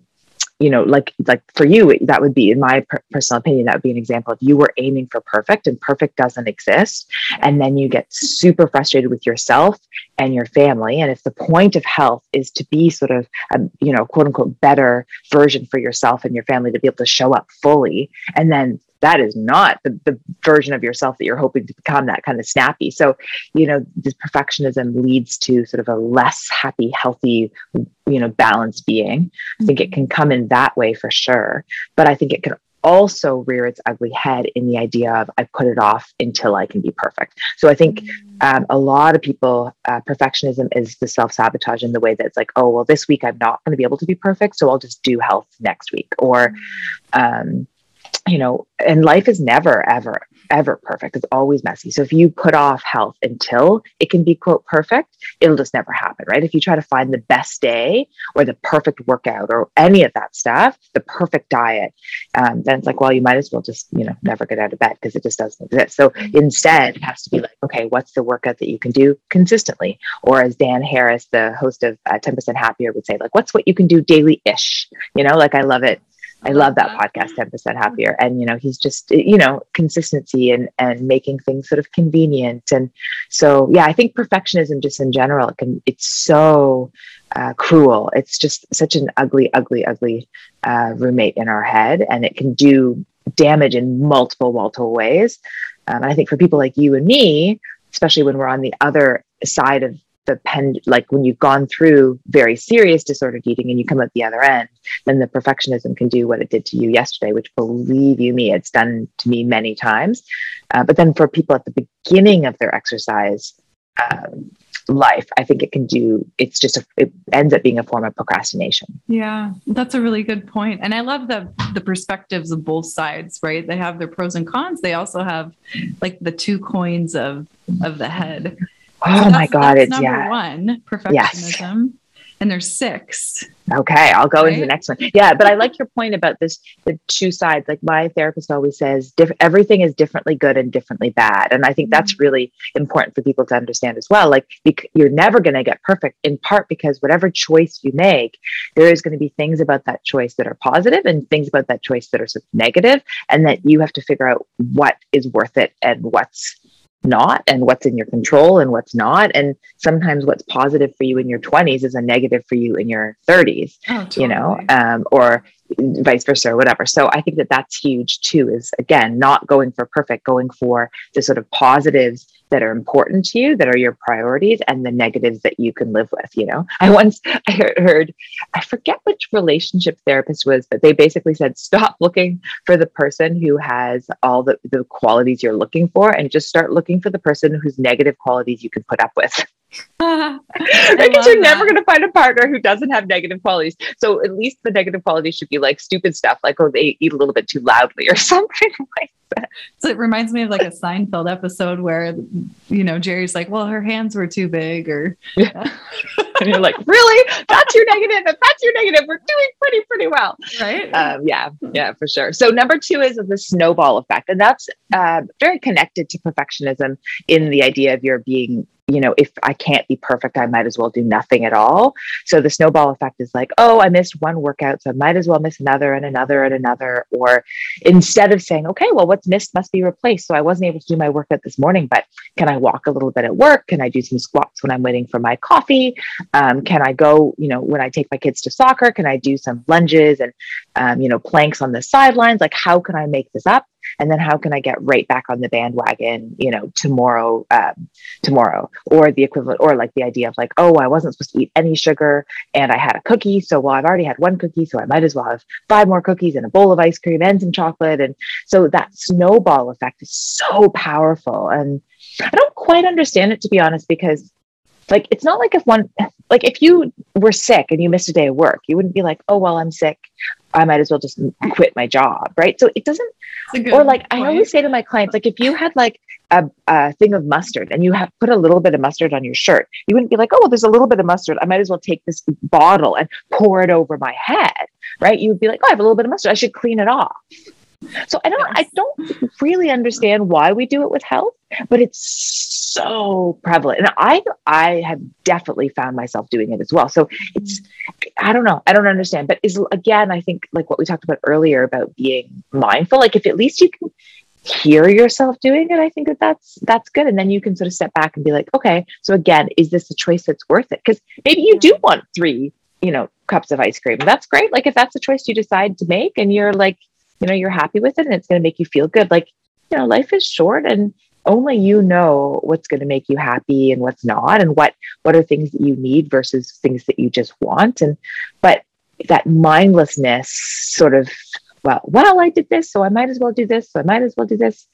you know like like for you that would be in my per- personal opinion that would be an example if you were aiming for perfect and perfect doesn't exist. And then you get super frustrated with yourself and your family. And if the point of health is to be sort of a you know quote unquote better version for yourself and your family to be able to show up fully and then that is not the, the version of yourself that you're hoping to become that kind of snappy so you know this perfectionism leads to sort of a less happy healthy you know balanced being i think it mm-hmm. can come in that way for sure but i think it can also rear its ugly head in the idea of I put it off until I can be perfect. So I think mm-hmm. um, a lot of people, uh, perfectionism is the self sabotage in the way that it's like, oh, well, this week I'm not going to be able to be perfect. So I'll just do health next week. Or, mm-hmm. um, you know, and life is never, ever, ever perfect. It's always messy. So if you put off health until it can be quote perfect, it'll just never happen, right? If you try to find the best day or the perfect workout or any of that stuff, the perfect diet, um, then it's like, well, you might as well just, you know, never get out of bed because it just doesn't exist. So instead, it has to be like, okay, what's the workout that you can do consistently? Or as Dan Harris, the host of uh, 10% Happier would say, like, what's what you can do daily ish? You know, like I love it I love that podcast, 10% happier. And, you know, he's just, you know, consistency and, and making things sort of convenient. And so, yeah, I think perfectionism just in general, it can, it's so uh, cruel. It's just such an ugly, ugly, ugly uh, roommate in our head. And it can do damage in multiple, multiple ways. Um, and I think for people like you and me, especially when we're on the other side of the pen like when you've gone through very serious disordered eating and you come at the other end then the perfectionism can do what it did to you yesterday which believe you me it's done to me many times. Uh, but then for people at the beginning of their exercise um, life i think it can do it's just a, it ends up being a form of procrastination. Yeah that's a really good point. And i love the the perspectives of both sides right? They have their pros and cons. They also have like the two coins of of the head Oh so my God. It's number yeah. one, perfectionism. Yes. And there's six. Okay, I'll go right? into the next one. Yeah, but I like your point about this the two sides. Like my therapist always says, diff- everything is differently good and differently bad. And I think that's mm-hmm. really important for people to understand as well. Like bec- you're never going to get perfect in part because whatever choice you make, there is going to be things about that choice that are positive and things about that choice that are sort of negative, and that you have to figure out what is worth it and what's not and what's in your control and what's not and sometimes what's positive for you in your 20s is a negative for you in your 30s oh, totally. you know um, or vice versa or whatever. So i think that that's huge too is again not going for perfect going for the sort of positives that are important to you that are your priorities and the negatives that you can live with you know? I once i heard i forget which relationship therapist was but they basically said stop looking for the person who has all the, the qualities you're looking for and just start looking for the person whose negative qualities you can put up with because you're never going to find a partner who doesn't have negative qualities. So at least the negative qualities should be like stupid stuff, like oh they eat a little bit too loudly or something like that. So it reminds me of like a Seinfeld episode where you know Jerry's like, well, her hands were too big, or yeah. and you're like, really? That's your negative. If that's your negative, we're doing pretty pretty well, right? Um, yeah, yeah, for sure. So number two is the snowball effect, and that's uh, very connected to perfectionism in the idea of your being you know, if I can't be perfect, I might as well do nothing at all. So the snowball effect is like, oh, I missed one workout, so I might as well miss another and another and another. Or instead of saying, okay, well, what's missed must be replaced. So I wasn't able to do my workout this morning, but can I walk a little bit at work? Can I do some squats when I'm waiting for my coffee? Um, can I go, you know, when I take my kids to soccer, can I do some lunges and, um, you know, planks on the sidelines? Like, how can I make this up? And then how can i get right back on the bandwagon you know tomorrow um, tomorrow? Or the equivalent or like the idea of like oh i wasn't supposed to eat any sugar and i had a cookie. So well i've already had one cookie so i might as well have five more cookies and a bowl of ice cream and some chocolate. And so that snowball effect is so powerful. And i don't quite understand it to be honest because like it's not like if one like if you were sick and you missed a day of work you wouldn't be like oh well i'm sick I might as well just quit my job, right? So it doesn't, or like point. I always say to my clients, like if you had like a, a, thing of mustard and you have put a little bit of mustard on your shirt, you wouldn't be like, oh, well, there's a little bit of mustard. I might as well take this bottle and pour it over my head, right? You would be like, oh, I have a little bit of mustard. I should clean it off. So I don't. I don't really understand why we do it with health, but it's so prevalent, and I, I have definitely found myself doing it as well. So it's, I don't know, I don't understand, but is again, I think like what we talked about earlier about being mindful. Like if at least you can hear yourself doing it, I think that that's that's good, and then you can sort of step back and be like, okay, so again, is this a choice that's worth it? Because maybe you do want three you know cups of ice cream that's great like if that's a choice you decide to make and you're like you know you're happy with it and it's going to make you feel good. Like you know life is short and only you know what's going to make you happy and what's not and what what are things that you need versus things that you just want. And but that mindlessness sort of well well i did this so i might as well do this so i might as well do this.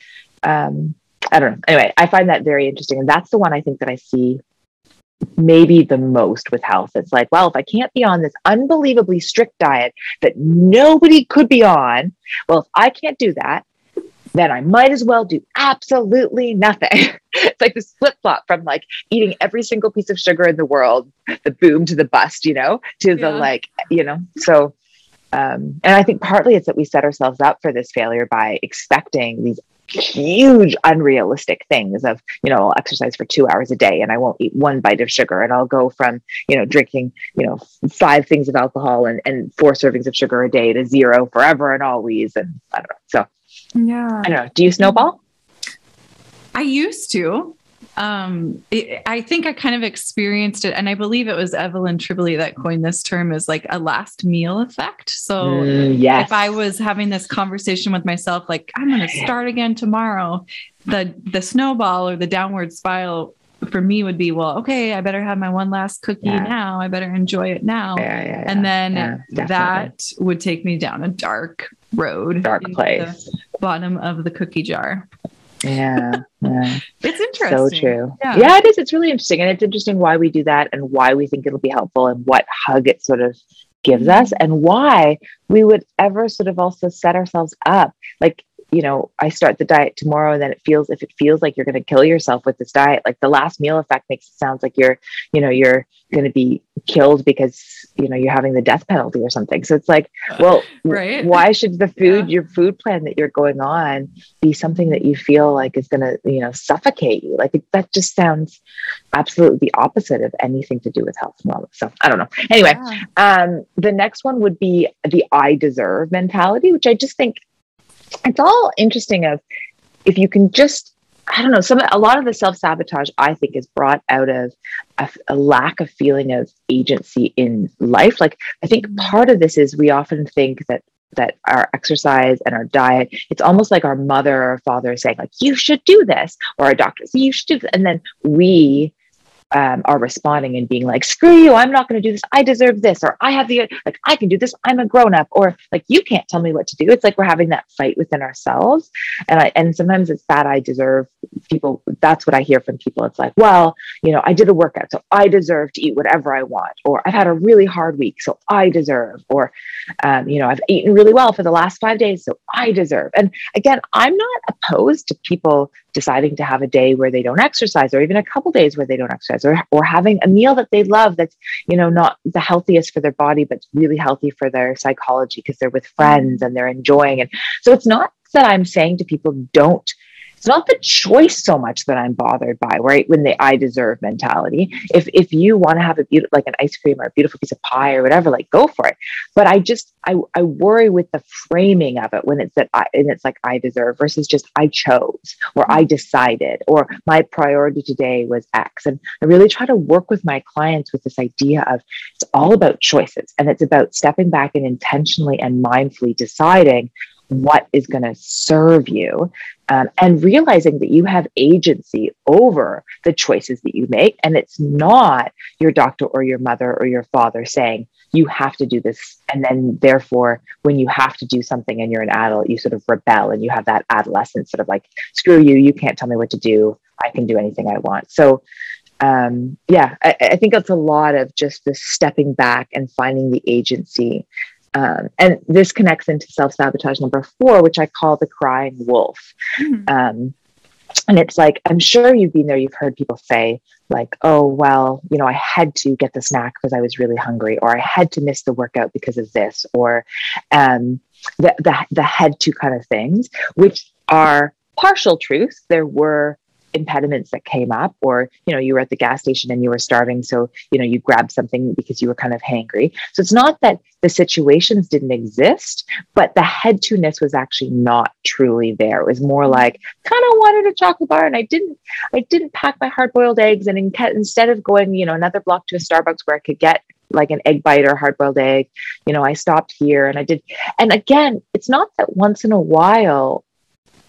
Um i don't know. Anyway i find that very interesting and that's the one i think that i see maybe the most with health. It's like, well, if I can't be on this unbelievably strict diet that nobody could be on, well, if I can't do that, then I might as well do absolutely nothing. it's like this flip flop from like eating every single piece of sugar in the world, the boom to the bust, you know, to yeah. the like, you know, so. Um, and I think partly it's that we set ourselves up for this failure by expecting these huge unrealistic things of you know i'll exercise for two hours a day and i won't eat one bite of sugar. And i'll go from you know drinking you know five things of alcohol and, and four servings of sugar a day to zero forever and always. And i don't know. So yeah. I don't know. Do you snowball? I used to um it, i think i kind of experienced it and i believe it was evelyn tribole that coined this term as like a last meal effect. So mm, yes. if i was having this conversation with myself like i'm going to start again tomorrow the the snowball or the downward spiral for me would be well okay i better have my one last cookie yeah. now. I better enjoy it now. Yeah, yeah, and then that would take me down a dark road dark place. bottom of the cookie jar yeah, yeah. it's interesting. So true. Yeah. yeah, it is. It's really interesting. And it's interesting why we do that and why we think it'll be helpful and what hug it sort of gives us mm-hmm. and why we would ever sort of also set ourselves up. Like you know, I start the diet tomorrow and then it feels if it feels like you're going to kill yourself with this diet, like the last meal effect makes it sounds like you're, you know, you're going to be killed because, you know, you're having the death penalty or something. So it's like, well, right. why should the food, yeah. your food plan that you're going on be something that you feel like is going to, you know, suffocate you? Like it, that just sounds absolutely the opposite of anything to do with health and wellness. So I don't know. Anyway, yeah. um, the next one would be the I deserve mentality, which I just think it's all interesting of if you can just I don't know, some a lot of the self-sabotage I think is brought out of a, a, lack of feeling of agency in life. Like I think mm-hmm. part of this is we often think that that our exercise and our diet, it's almost like our mother or father saying, like, you should do this, or our doctor, you should do this. And then we um, are responding and being like, screw you, I'm not going to do this. I deserve this. Or I have the, like, I can do this. I'm a grown up. Or like, you can't tell me what to do. It's like we're having that fight within ourselves. And I, and sometimes it's that I deserve people. That's what I hear from people. It's like, well, you know, I did a workout, so I deserve to eat whatever I want. Or I've had a really hard week, so I deserve. Or, um, you know, I've eaten really well for the last five days, so I deserve. And again, I'm not opposed to people deciding to have a day where they don't exercise or even a couple days where they don't exercise or, or having a meal that they love that's you know not the healthiest for their body but really healthy for their psychology because they're with friends and they're enjoying it. So it's not that i'm saying to people don't it's not the choice so much that I'm bothered by, right? When the I deserve mentality. If if you want to have a beautiful like an ice cream or a beautiful piece of pie or whatever, like go for it. But I just I I worry with the framing of it when it's that I and it's like I deserve versus just I chose or I decided or my priority today was X. And I really try to work with my clients with this idea of it's all about choices and it's about stepping back and intentionally and mindfully deciding what is going to serve you um, and realizing that you have agency over the choices that you make and it's not your doctor or your mother or your father saying you have to do this and then therefore when you have to do something and you're an adult you sort of rebel and you have that adolescent sort of like screw you you can't tell me what to do i can do anything i want. So um, yeah, I, I, think it's a lot of just the stepping back and finding the agency um, and this connects into self sabotage number four, which I call the crying wolf. Mm-hmm. Um, and it's like, I'm sure you've been there, you've heard people say, like, oh, well, you know, I had to get the snack because I was really hungry, or I had to miss the workout because of this, or um, the, the, the had to kind of things, which are partial truths. There were impediments that came up or you know you were at the gas station and you were starving so you know you grabbed something because you were kind of hangry. So it's not that the situations didn't exist but the head to ness was actually not truly there. It was more mm-hmm. like kind of wanted a chocolate bar and i didn't i didn't pack my hard boiled eggs and in, instead of going you know another block to a starbucks where i could get like an egg bite or hard boiled egg you know i stopped here and i did and again it's not that once in a while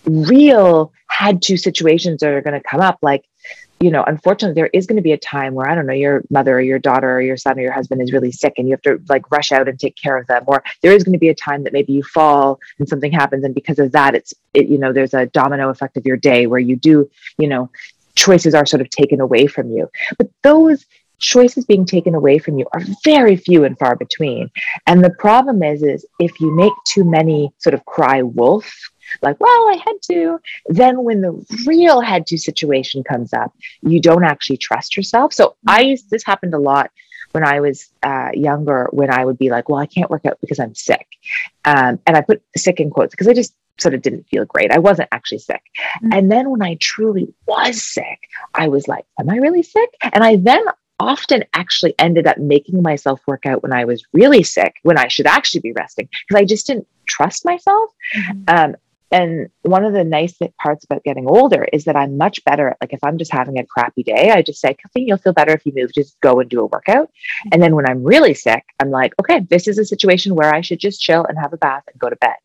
real had to situations that are going to come up. Like you know unfortunately there is going to be a time where i don't know your mother or your daughter or your son or your husband is really sick and you have to like rush out and take care of them. Or there is going to be a time that maybe you fall and something happens and because of that it's it, you know there's a domino effect of your day where you do you know choices are sort of taken away from you. But those choices being taken away from you are very few and far between. And the problem is is if you make too many sort of cry wolf like, well, I had to. Then when the real had to situation comes up, you don't actually trust yourself. So I used this happened a lot when I was uh, younger, when I would be like, well, I can't work out because I'm sick. Um, and I put sick in quotes because I just sort of didn't feel great. I wasn't actually sick. Mm-hmm. And then when I truly was sick, I was like, Am I really sick? And I then often actually ended up making myself work out when I was really sick, when I should actually be resting, because I just didn't trust myself. Mm-hmm. Um, and one of the nice parts about getting older is that I'm much better at like if I'm just having a crappy day, I just say, Kathleen, you'll feel better if you move, just go and do a workout. And then when I'm really sick, I'm like, okay, this is a situation where I should just chill and have a bath and go to bed.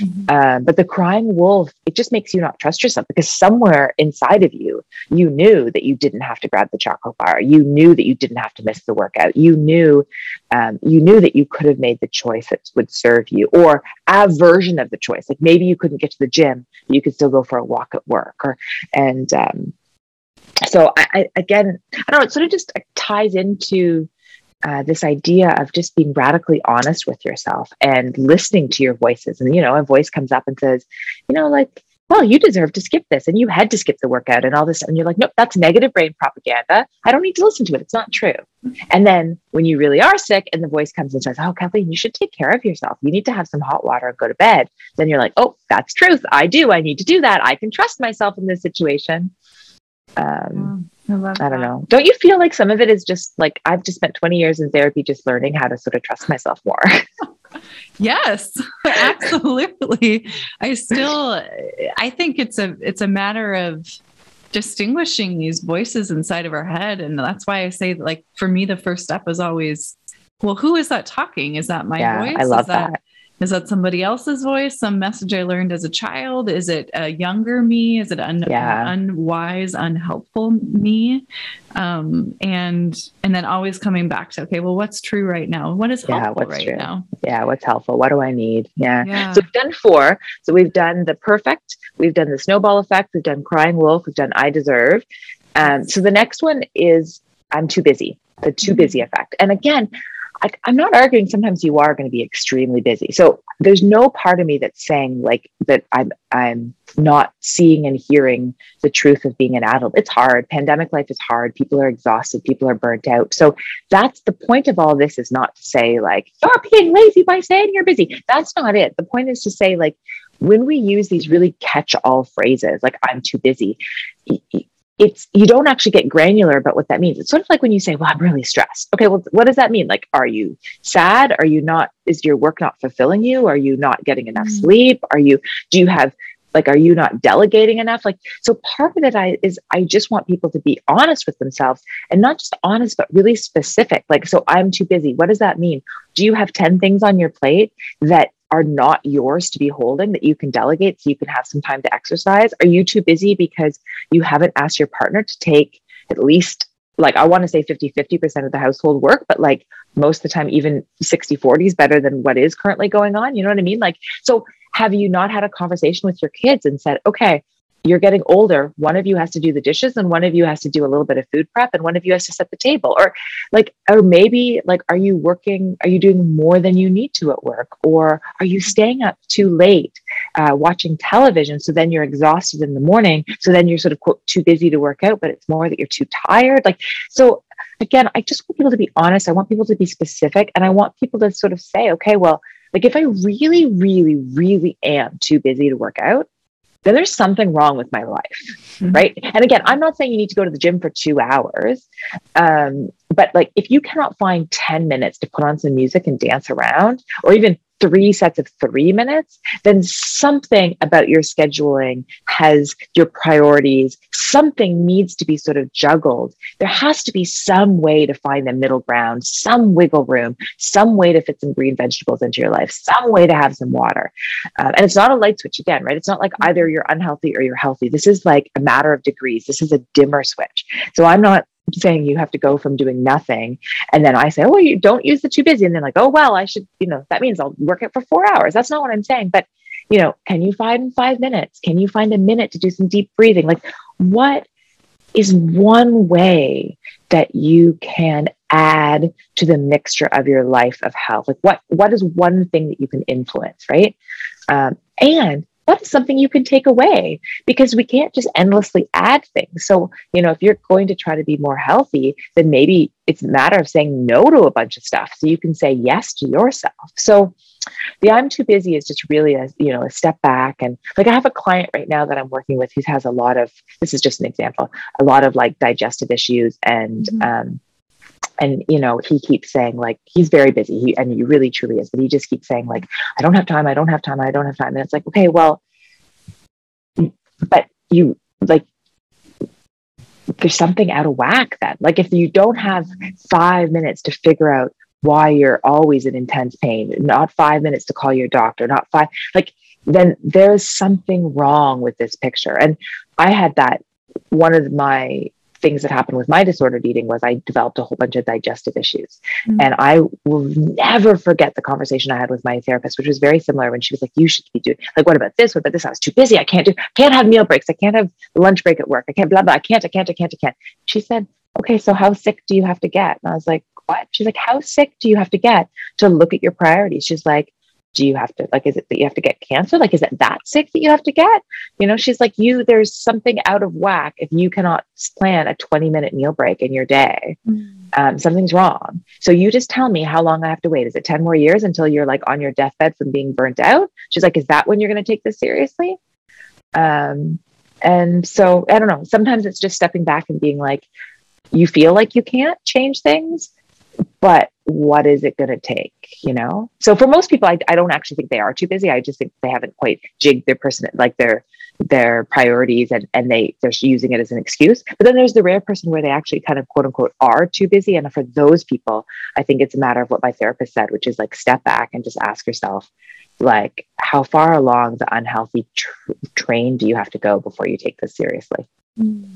Mm-hmm. Uh, but the crying wolf, it just makes you not trust yourself because somewhere inside of you, you knew that you didn't have to grab the chocolate bar. You knew that you didn't have to miss the workout. You knew, um, you knew that you could have made the choice that would serve you, or a version of the choice. Like maybe you couldn't get to the gym, but you could still go for a walk at work, or and um, so I, I again, I don't know. It sort of just ties into uh, this idea of just being radically honest with yourself and listening to your voices. And, you know, a voice comes up and says, you know, like, well, you deserve to skip this and you had to skip the workout and all this. And you're like, nope, that's negative brain propaganda. I don't need to listen to it. It's not true. And then when you really are sick and the voice comes and says, oh, Kathleen, you should take care of yourself. You need to have some hot water and go to bed. Then you're like, oh, that's truth. I do. I need to do that. I can trust myself in this situation. Um, I, I don't know. Don't you feel like some of it is just like I've just spent 20 years in therapy just learning how to sort of trust myself more? yes, absolutely. I still I think it's a it's a matter of distinguishing these voices inside of our head and that's why I say like for me the first step is always well who is that talking? Is that my yeah, voice? I love is that, that is that somebody else's voice? Some message I learned as a child? Is it a younger me? Is it an yeah. unwise, unhelpful me? Um, and and then always coming back to okay, well, what's true right now? What is helpful yeah, what's right true? now? Yeah, what's helpful? What do I need? Yeah. yeah. So we've done four. So we've done the perfect. We've done the snowball effect. We've done crying wolf. We've done I deserve. Um, so the next one is I'm too busy. The too mm-hmm. busy effect. And again, I, I'm not arguing. Sometimes you are going to be extremely busy. So there's no part of me that's saying like that I'm I'm not seeing and hearing the truth of being an adult. It's hard. Pandemic life is hard. People are exhausted. People are burnt out. So that's the point of all this is not to say like you're being lazy by saying you're busy. That's not it. The point is to say like when we use these really catch-all phrases like I'm too busy, it's you don't actually get granular about what that means. It's sort of like when you say, "Well, I'm really stressed." Okay, well, what does that mean? Like, are you sad? Are you not? Is your work not fulfilling you? Are you not getting enough mm. sleep? Are you? Do you have like? Are you not delegating enough? Like, so part of it I, is I just want people to be honest with themselves and not just honest, but really specific. Like, so I'm too busy. What does that mean? Do you have ten things on your plate that are not yours to be holding that you can delegate so you can have some time to exercise? Are you too busy because you haven't asked your partner to take at least like I want to say 50 50% of the household work, but like most of the time, even 60 40 is better than what is currently going on. You know what I mean? Like, so have you not had a conversation with your kids and said, okay, you're getting older. One of you has to do the dishes and one of you has to do a little bit of food prep and one of you has to set the table. Or like or maybe like are you working are you doing more than you need to at work? Or are you staying up too late uh, watching television? So then you're exhausted in the morning. So then you're sort of quote too busy to work out but it's more that you're too tired. Like so again i just want people to be honest. I want people to be specific and i want people to sort of say okay well like if i really really really am too busy to work out then there's something wrong with my life. Mm-hmm. Right. And again, I'm not saying you need to go to the gym for two hours. Um, but like if you cannot find 10 minutes to put on some music and dance around, or even three sets of three minutes, then something about your scheduling has your priorities. Something needs to be sort of juggled. There has to be some way to find the middle ground, some wiggle room, some way to fit some green vegetables into your life, some way to have some water. Um, and it's not a light switch again, right? It's not like either you're unhealthy or you're healthy. This is like a matter of degrees. This is a dimmer switch. So I'm not saying you have to go from doing nothing. And then i say oh you don't use the too busy. And then like oh well i should you know that means i'll work it for four hours. That's not what i'm saying. But you know can you find five minutes? Can you find a minute to do some deep breathing? Like what is one way that you can add to the mixture of your life of health? Like what what is one thing that you can influence right? Um, and what is something you can take away? Because we can't just endlessly add things. So, you know, if you're going to try to be more healthy, then maybe it's a matter of saying no to a bunch of stuff so you can say yes to yourself. So, the I'm too busy is just really a you know a step back and like I have a client right now that I'm working with who has a lot of this is just an example a lot of like digestive issues and mm-hmm. um and you know he keeps saying like he's very busy. He, and he really truly is but he just keeps saying like i don't have time. I don't have time. I don't have time. And it's like okay well but you like there's something out of whack then. Like if you don't have five minutes to figure out why you're always in intense pain not five minutes to call your doctor not five like then there's something wrong with this picture. And i had that one of my things that happened with my disordered eating was I developed a whole bunch of digestive issues. Mm-hmm. And I will never forget the conversation I had with my therapist, which was very similar when she was like, You should be doing like, what about this? What about this? I was too busy. I can't do, I can't have meal breaks. I can't have lunch break at work. I can't blah blah. I can't, I can't, I can't, I can't. She said, Okay, so how sick do you have to get? And I was like, What? She's like, How sick do you have to get to look at your priorities? She's like, do you have to like is it that you have to get cancer? Like is it that sick that you have to get? You know she's like you there's something out of whack if you cannot plan a 20 minute meal break in your day. Mm. um, something's wrong. So you just tell me how long i have to wait. Is it 10 more years until you're like on your deathbed from being burnt out? She's like is that when you're going to take this seriously? Um, and so i don't know. Sometimes it's just stepping back and being like you feel like you can't change things but what is it going to take you know? So for most people I, I don't actually think they are too busy. I just think they haven't quite jigged their person like their their priorities and and they they're using it as an excuse. But then there's the rare person where they actually kind of quote unquote are too busy. And for those people i think it's a matter of what my therapist said which is like step back and just ask yourself like how far along the unhealthy tr- train do you have to go before you take this seriously? Mm,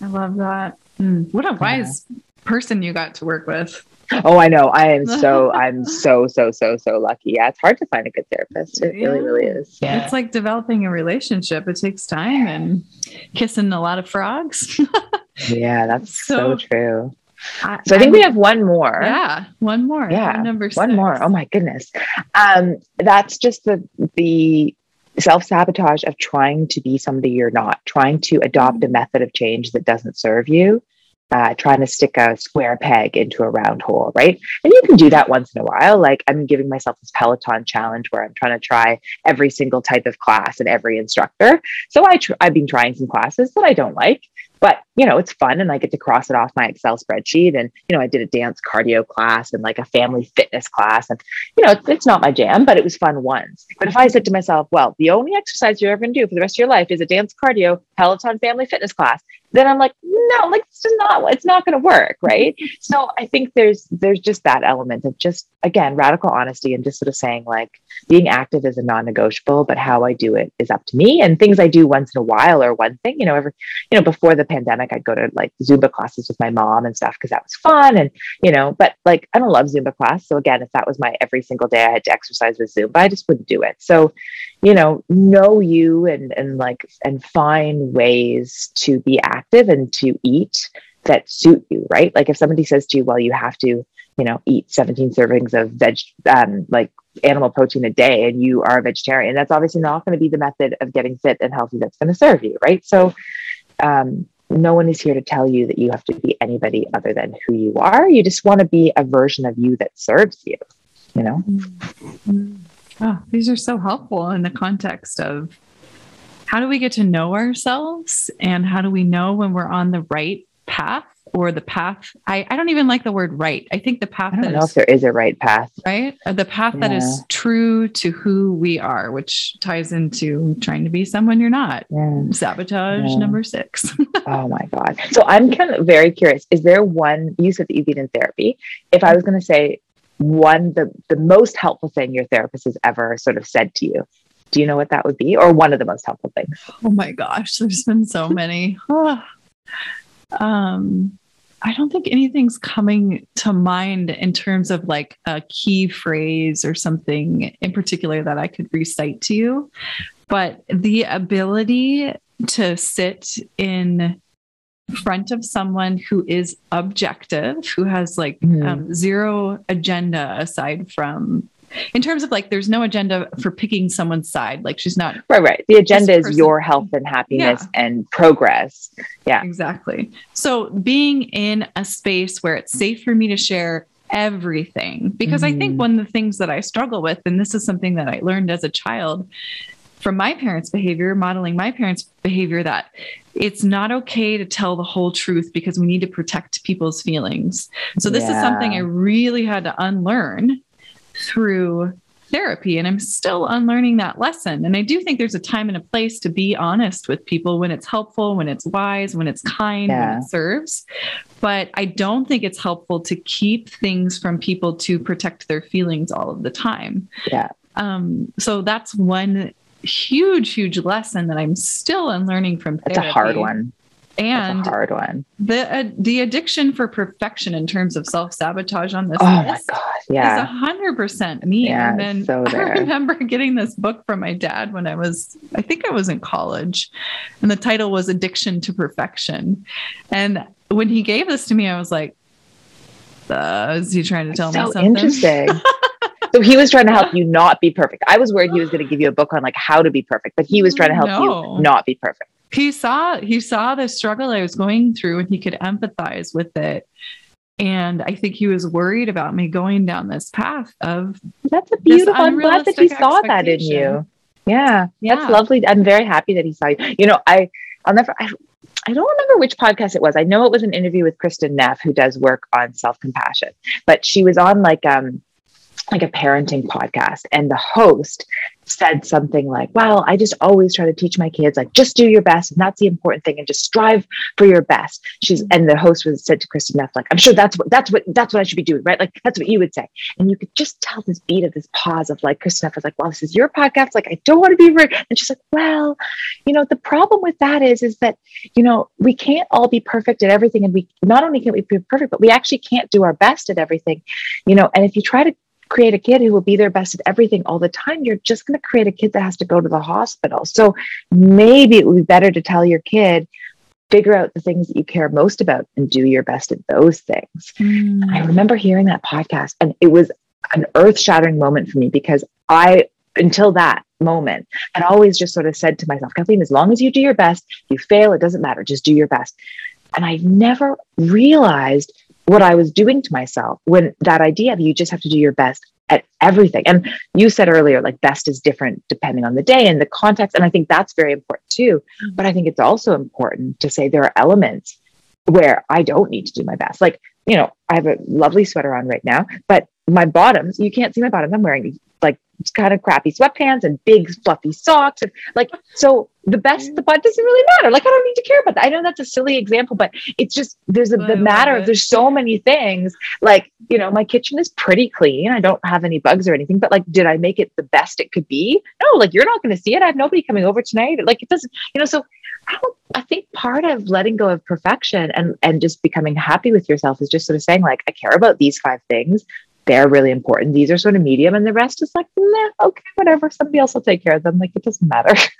i love that. Mm, what a wise yeah. person you got to work with Oh, I know. I am so, I'm so, so, so, so lucky. Yeah, it's hard to find a good therapist. It yeah. really, really is. Yeah. It's like developing a relationship. It takes time and kissing a lot of frogs. yeah, that's so, so true. I, so I think I'm, we have one more. Yeah, one more. Yeah, number six. one more. Oh my goodness. Um, that's just the the self sabotage of trying to be somebody you're not, trying to adopt a mm-hmm. method of change that doesn't serve you uh, trying to stick a square peg into a round hole, right? And you can do that once in a while. Like I'm giving myself this Peloton challenge where I'm trying to try every single type of class and every instructor. So I tr- I've been trying some classes that I don't like, but you know it's fun and i get to cross it off my excel spreadsheet and you know i did a dance cardio class and like a family fitness class and you know it's, it's not my jam but it was fun once but if i said to myself well the only exercise you're ever going to do for the rest of your life is a dance cardio peloton family fitness class then I'm like, no, like it's just not, it's not going to work. Right. so I think there's, there's just that element of just, again, radical honesty and just sort of saying like being active is a non-negotiable, but how I do it is up to me and things I do once in a while or one thing, you know, every, you know, before the pandemic, I'd go to like Zumba classes with my mom and stuff because that was fun. And, you know, but like, I don't love Zumba class. So again, if that was my every single day I had to exercise with Zumba, I just wouldn't do it. So, you know, know you and, and like, and find ways to be active active and to eat that suit you, right? Like if somebody says to you, well, you have to, you know, eat 17 servings of veg, um, like animal protein a day and you are a vegetarian, that's obviously not going to be the method of getting fit and healthy that's going to serve you, right? So, um, no one is here to tell you that you have to be anybody other than who you are. You just want to be a version of you that serves you, you know? Mm-hmm. Oh, these are so helpful in the context of how do we get to know ourselves? And how do we know when we're on the right path or the path? I, I don't even like the word right. I think the path i don't know is, if there is a right path. Right? Uh, the path yeah. that is true to who we are which ties into trying to be someone you're not. Yeah. sabotage yeah. number six. Oh my god. So i'm kind of very curious is there one you said that you've been in therapy. If i was going to say one the the most helpful thing your therapist has ever sort of said to you do you know what that would be or one of the most helpful things? Oh my gosh, there's been so many. um, I don't think anything's coming to mind in terms of like a key phrase or something in particular that I could recite to you. But the ability to sit in front of someone who is objective, who has like mm. um, zero agenda aside from in terms of like there's no agenda for picking someone's side like she's not right right the agenda is your health and happiness yeah. and progress yeah exactly so being in a space where it's safe for me to share everything because mm-hmm. i think mm-hmm. one of the things that i struggle with and this is something that i learned as a child from my parents behavior modeling my parents behavior that it's not okay to tell the whole truth because we need to protect people's feelings so this yeah. is something i really had to unlearn through therapy and I'm still unlearning that lesson. And I do think there's a time and a place to be honest with people when it's helpful, when it's wise, when it's kind, yeah. when it serves. But I don't think it's helpful to keep things from people to protect their feelings all of the time. Yeah. Um, so that's one huge, huge lesson that I'm still unlearning from therapy. It's a hard one and hard one. The uh, the addiction for perfection in terms of self sabotage on this. Oh my god! Yeah, is a hundred percent me. Yeah, and then so I remember getting this book from my dad when I was, I think I was in college, and the title was Addiction to Perfection. And when he gave this to me, I was like, uh, "Is he trying to tell so me something?" Interesting. so he was trying to help you not be perfect. I was worried he was going to give you a book on like how to be perfect, but he was trying to help no. you not be perfect he saw he saw the struggle I was going through and he could empathize with it. And I think he was worried about me going down this path of that's a beautiful. I'm glad that he saw that in you. Yeah, yeah, that's lovely. I'm very happy that he saw you. You know, I I'll never. I, I don't remember which podcast it was. I know it was an interview with Kristin Neff, who does work on self compassion, but she was on like um like a parenting podcast, and the host said something like, Well, I just always try to teach my kids, like, just do your best. And that's the important thing. And just strive for your best. She's, and the host was said to Kristin Neff, like, I'm sure that's what, that's what, that's what I should be doing, right? Like, that's what you would say. And you could just tell this beat of this pause of like, Kristin Neff was like, Well, this is your podcast. Like, I don't want to be rude. And she's like, Well, you know, the problem with that is, is that, you know, we can't all be perfect at everything. And we not only can't we be perfect, but we actually can't do our best at everything, you know, and if you try to create a kid who will be their best at everything all the time, you're just going to create a kid that has to go to the hospital. So maybe it would be better to tell your kid, figure out the things that you care most about and do your best at those things. Mm. I remember hearing that podcast and it was an earth shattering moment for me because I, until that moment, had always just sort of said to myself, Kathleen, as long as you do your best, you fail, it doesn't matter, just do your best. And I never realized what I was doing to myself when that idea of you just have to do your best at everything. And you said earlier, like best is different depending on the day and the context. And I think that's very important too. Mm-hmm. But I think it's also important to say there are elements where I don't need to do my best. Like, you know, I have a lovely sweater on right now, but my bottoms, you can't see my bottoms. I'm wearing kind of crappy sweatpants and big fluffy socks. And like, so the best, the butt doesn't really matter. Like, I don't need to care about that. I know that's a silly example, but it's just, there's a, the matter of, there's so many things. Like, you know, my kitchen is pretty clean. I don't have any bugs or anything, but like, did I make it the best it could be? No, like, you're not going to see it. I have nobody coming over tonight. Like, it doesn't, you know, so I don't, I think part of letting go of perfection and, and just becoming happy with yourself is just sort of saying, like, I care about these five things they're really important. These are sort of medium, and the rest is like, nah, okay, whatever. Somebody else will take care of them. Like it doesn't matter.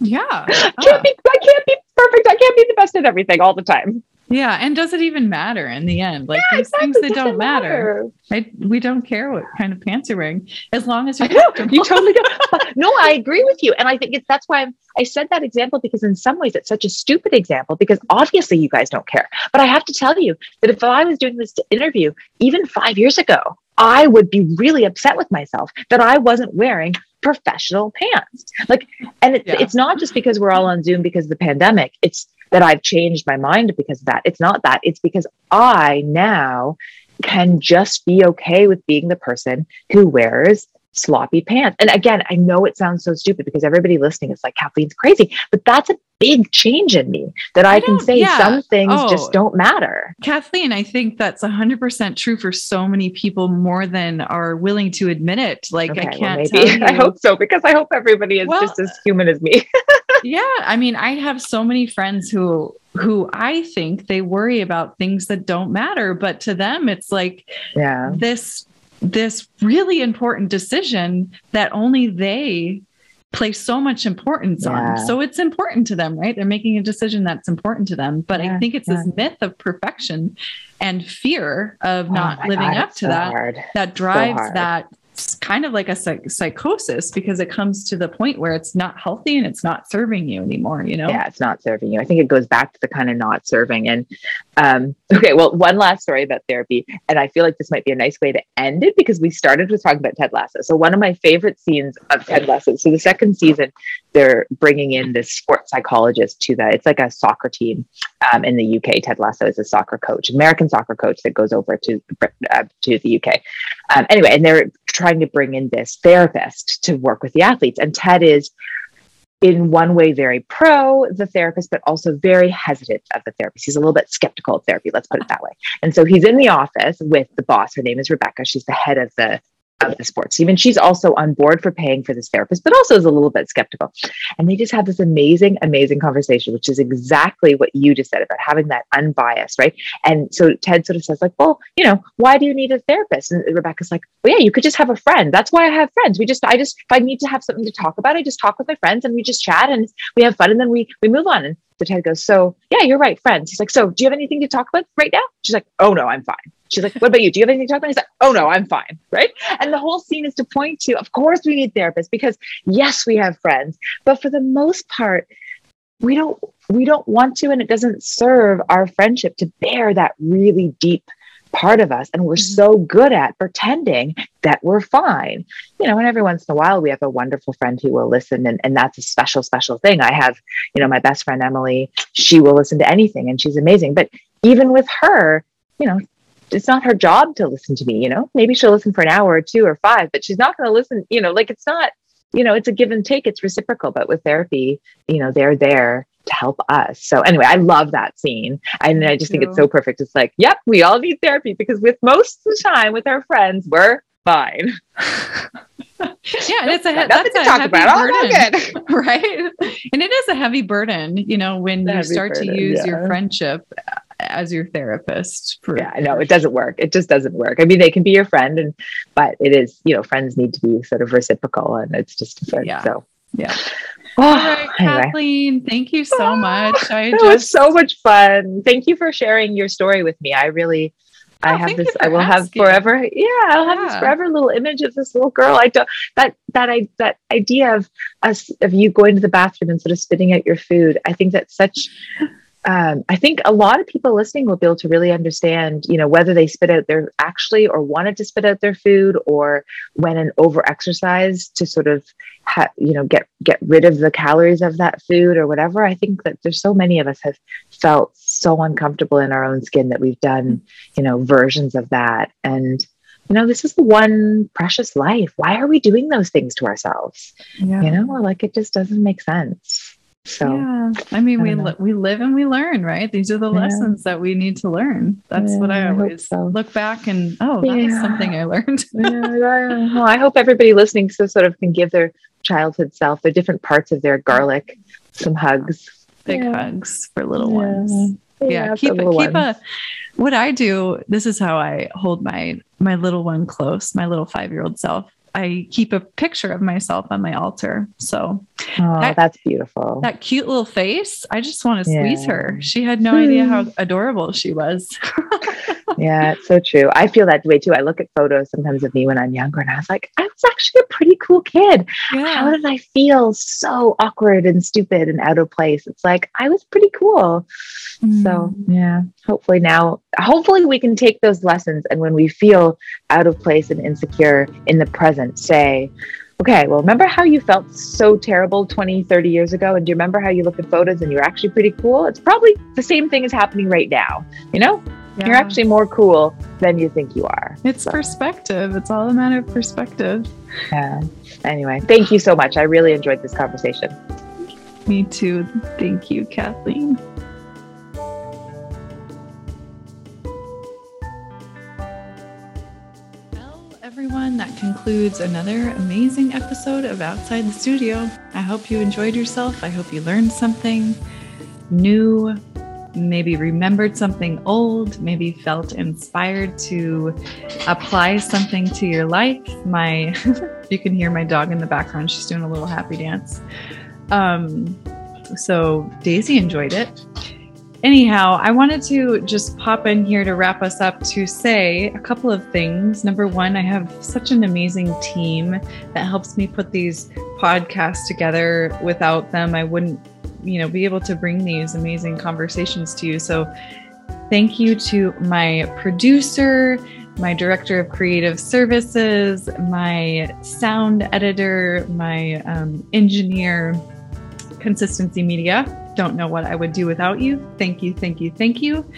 Yeah, I can't be. I can't be perfect. I can't be the best at everything all the time. Yeah, and does it even matter in the end? Like yeah, these exactly. things that don't matter. matter. I, we don't care what kind of pants you're wearing as long as you're you totally don't. no, I agree with you, and I think it's that's why I'm, I said that example because in some ways it's such a stupid example because obviously you guys don't care. But I have to tell you that if I was doing this interview even five years ago, I would be really upset with myself that I wasn't wearing professional pants. Like, and it's, yeah. it's not just because we're all on Zoom because of the pandemic. It's that I've changed my mind because of that. It's not that. It's because I now can just be okay with being the person who wears sloppy pants. And again, I know it sounds so stupid because everybody listening is like, Kathleen's crazy, but that's a big change in me that I, I can say yeah. some things oh, just don't matter. Kathleen, I think that's 100% true for so many people more than are willing to admit it. Like, okay, I can't well, maybe. I hope so because I hope everybody is well, just as uh, human as me. yeah. I mean, I have so many friends who who I think they worry about things that don't matter, but to them it's like yeah. this this really important decision that only they place so much importance yeah. on. So it's important to them, right? They're making a decision that's important to them. But yeah, I think it's yeah. this myth of perfection and fear of oh not living God, up to so that hard. that drives so that kind of like a psych- psychosis because it comes to the point where it's not healthy and it's not serving you anymore you know? Yeah it's not serving you. I think it goes back to the kind of not serving. And um, okay well one last story about therapy and i feel like this might be a nice way to end it because we started with talking about ted lasso. So one of my favorite scenes of ted lasso so the second season they're bringing in this sports psychologist to the it's like a soccer team um, in the uk ted lasso is a soccer coach american soccer coach that goes over to uh, to the uk um, anyway and they're trying to bring in this therapist to work with the athletes. And Ted is, in one way, very pro the therapist, but also very hesitant of the therapist. He's a little bit skeptical of therapy, let's put it that way. And so he's in the office with the boss. Her name is Rebecca. She's the head of the the sports team. And she's also on board for paying for this therapist, but also is a little bit skeptical. And they just have this amazing, amazing conversation, which is exactly what you just said about having that unbiased, right? And so Ted sort of says, like, well, you know, why do you need a therapist? And Rebecca's like, well, yeah, you could just have a friend. That's why I have friends. We just, I just, if I need to have something to talk about, I just talk with my friends and we just chat and we have fun and then we we move on. And so Ted goes, so yeah, you're right, friends. He's like, so do you have anything to talk about right now? She's like, oh no, I'm fine. She's like, what about you? Do you have anything to talk about? He's like, oh no, I'm fine. Right. And the whole scene is to point to, of course, we need therapists because yes, we have friends, but for the most part, we don't we don't want to, and it doesn't serve our friendship to bear that really deep part of us and we're mm-hmm. so good at pretending that we're fine you know and every once in a while we have a wonderful friend who will listen and, and that's a special special thing i have you know my best friend emily she will listen to anything and she's amazing but even with her you know it's not her job to listen to me, you know. Maybe she'll listen for an hour or two or five, but she's not going to listen, you know, like it's not, you know, it's a give and take, it's reciprocal. But with therapy, you know, they're there to help us. So anyway, I love that scene. And I just think it's so perfect. It's like, yep, we all need therapy because with most of the time with our friends, we're fine. yeah, and it's a that's a talk about. Burden, right? And it is a heavy burden, you know, when you start burden, to use yeah. your friendship as your therapist. For, yeah, no, it doesn't work. It just doesn't work. I mean, they can be your friend, and but it is, you know, friends need to be sort of reciprocal, and it's just different. Yeah. So yeah. Oh, All right, anyway. Kathleen, thank you so ah, much. I it just... was so much fun. Thank you for sharing your story with me. I really I oh, have this. I will asking. have forever. Yeah, I'll yeah. have this forever little image of this little girl. I don't that that I that idea of us of you going to the bathroom and sort of spitting out your food. I think that's such um, I think a lot of people listening will be able to really understand, you know, whether they spit out their actually or wanted to spit out their food or went and over exercise to sort of, ha- you know, get get rid of the calories of that food or whatever. I think that there's so many of us have felt so uncomfortable in our own skin that we've done, you know, versions of that. And you know, this is the one precious life. Why are we doing those things to ourselves? Yeah. You know, like it just doesn't make sense. So yeah, I mean, I we li- we live and we learn, right? These are the yeah. lessons that we need to learn. That's yeah, what I always I so. look back and oh, that was something I learned. well, I hope everybody listening so sort of can give their childhood self, their different parts of their garlic, some hugs, big hugs for little ones. Yeah, keep a, keep ones. a. What I do, this is how I hold my my little one close, my little five year old self. I keep a picture of myself on my altar. So oh, that, that's beautiful. That cute little face. I just want to squeeze her. She had no idea how adorable she was. yeah, it's so true. I feel that way too. I look at photos sometimes of me when I'm younger and I was like, I was actually a pretty cool kid. Yeah. How did I feel so awkward and stupid and out of place? It's like I was pretty cool. Mm. So, yeah, hopefully now, hopefully we can take those lessons and when we feel out of place and insecure in the present, say, okay, well, remember how you felt so terrible 20, 30 years ago? And do you remember how you look at photos and you're actually pretty cool? It's probably the same thing is happening right now. You know, yeah. you're actually more cool than you think you are. It's so. perspective. It's all a matter of perspective. Yeah. Anyway, thank you so much. I really enjoyed this conversation. Me too. Thank you, Kathleen. Everyone, that concludes another amazing episode of Outside the Studio. I hope you enjoyed yourself. I hope you learned something new, maybe remembered something old, maybe felt inspired to apply something to your life. My, you can hear my dog in the background. She's doing a little happy dance. Um, so Daisy enjoyed it. Anyhow, I wanted to just pop in here to wrap us up to say a couple of things. Number one, I have such an amazing team that helps me put these podcasts together. Without them, I wouldn't, you know, be able to bring these amazing conversations to you. So thank you to my producer, my director of creative services, my sound editor, my um, engineer, Consistency Media don't know what I would do without you. Thank you, thank you, thank you.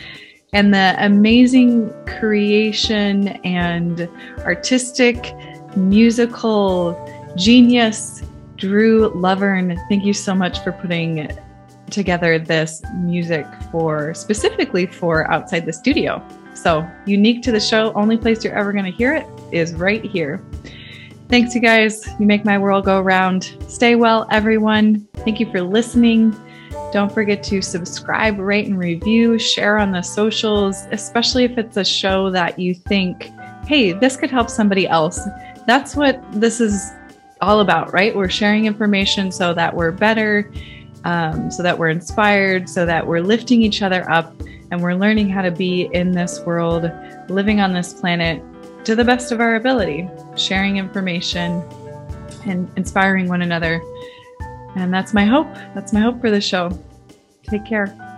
And the amazing creation and artistic, musical genius, Drew Lovern. Thank you so much for putting together this music for specifically for outside the studio. So, unique to the show, only place you're ever going to hear it is right here. Thanks, you guys. You make my world go round. Stay well, everyone. Thank you for listening. Don't forget to subscribe, rate, and review, share on the socials, especially if it's a show that you think, hey, this could help somebody else. That's what this is all about, right? We're sharing information so that we're better, um, so that we're inspired, so that we're lifting each other up, and we're learning how to be in this world, living on this planet to the best of our ability, sharing information and inspiring one another and that's my hope. That's my hope for the show. Take care.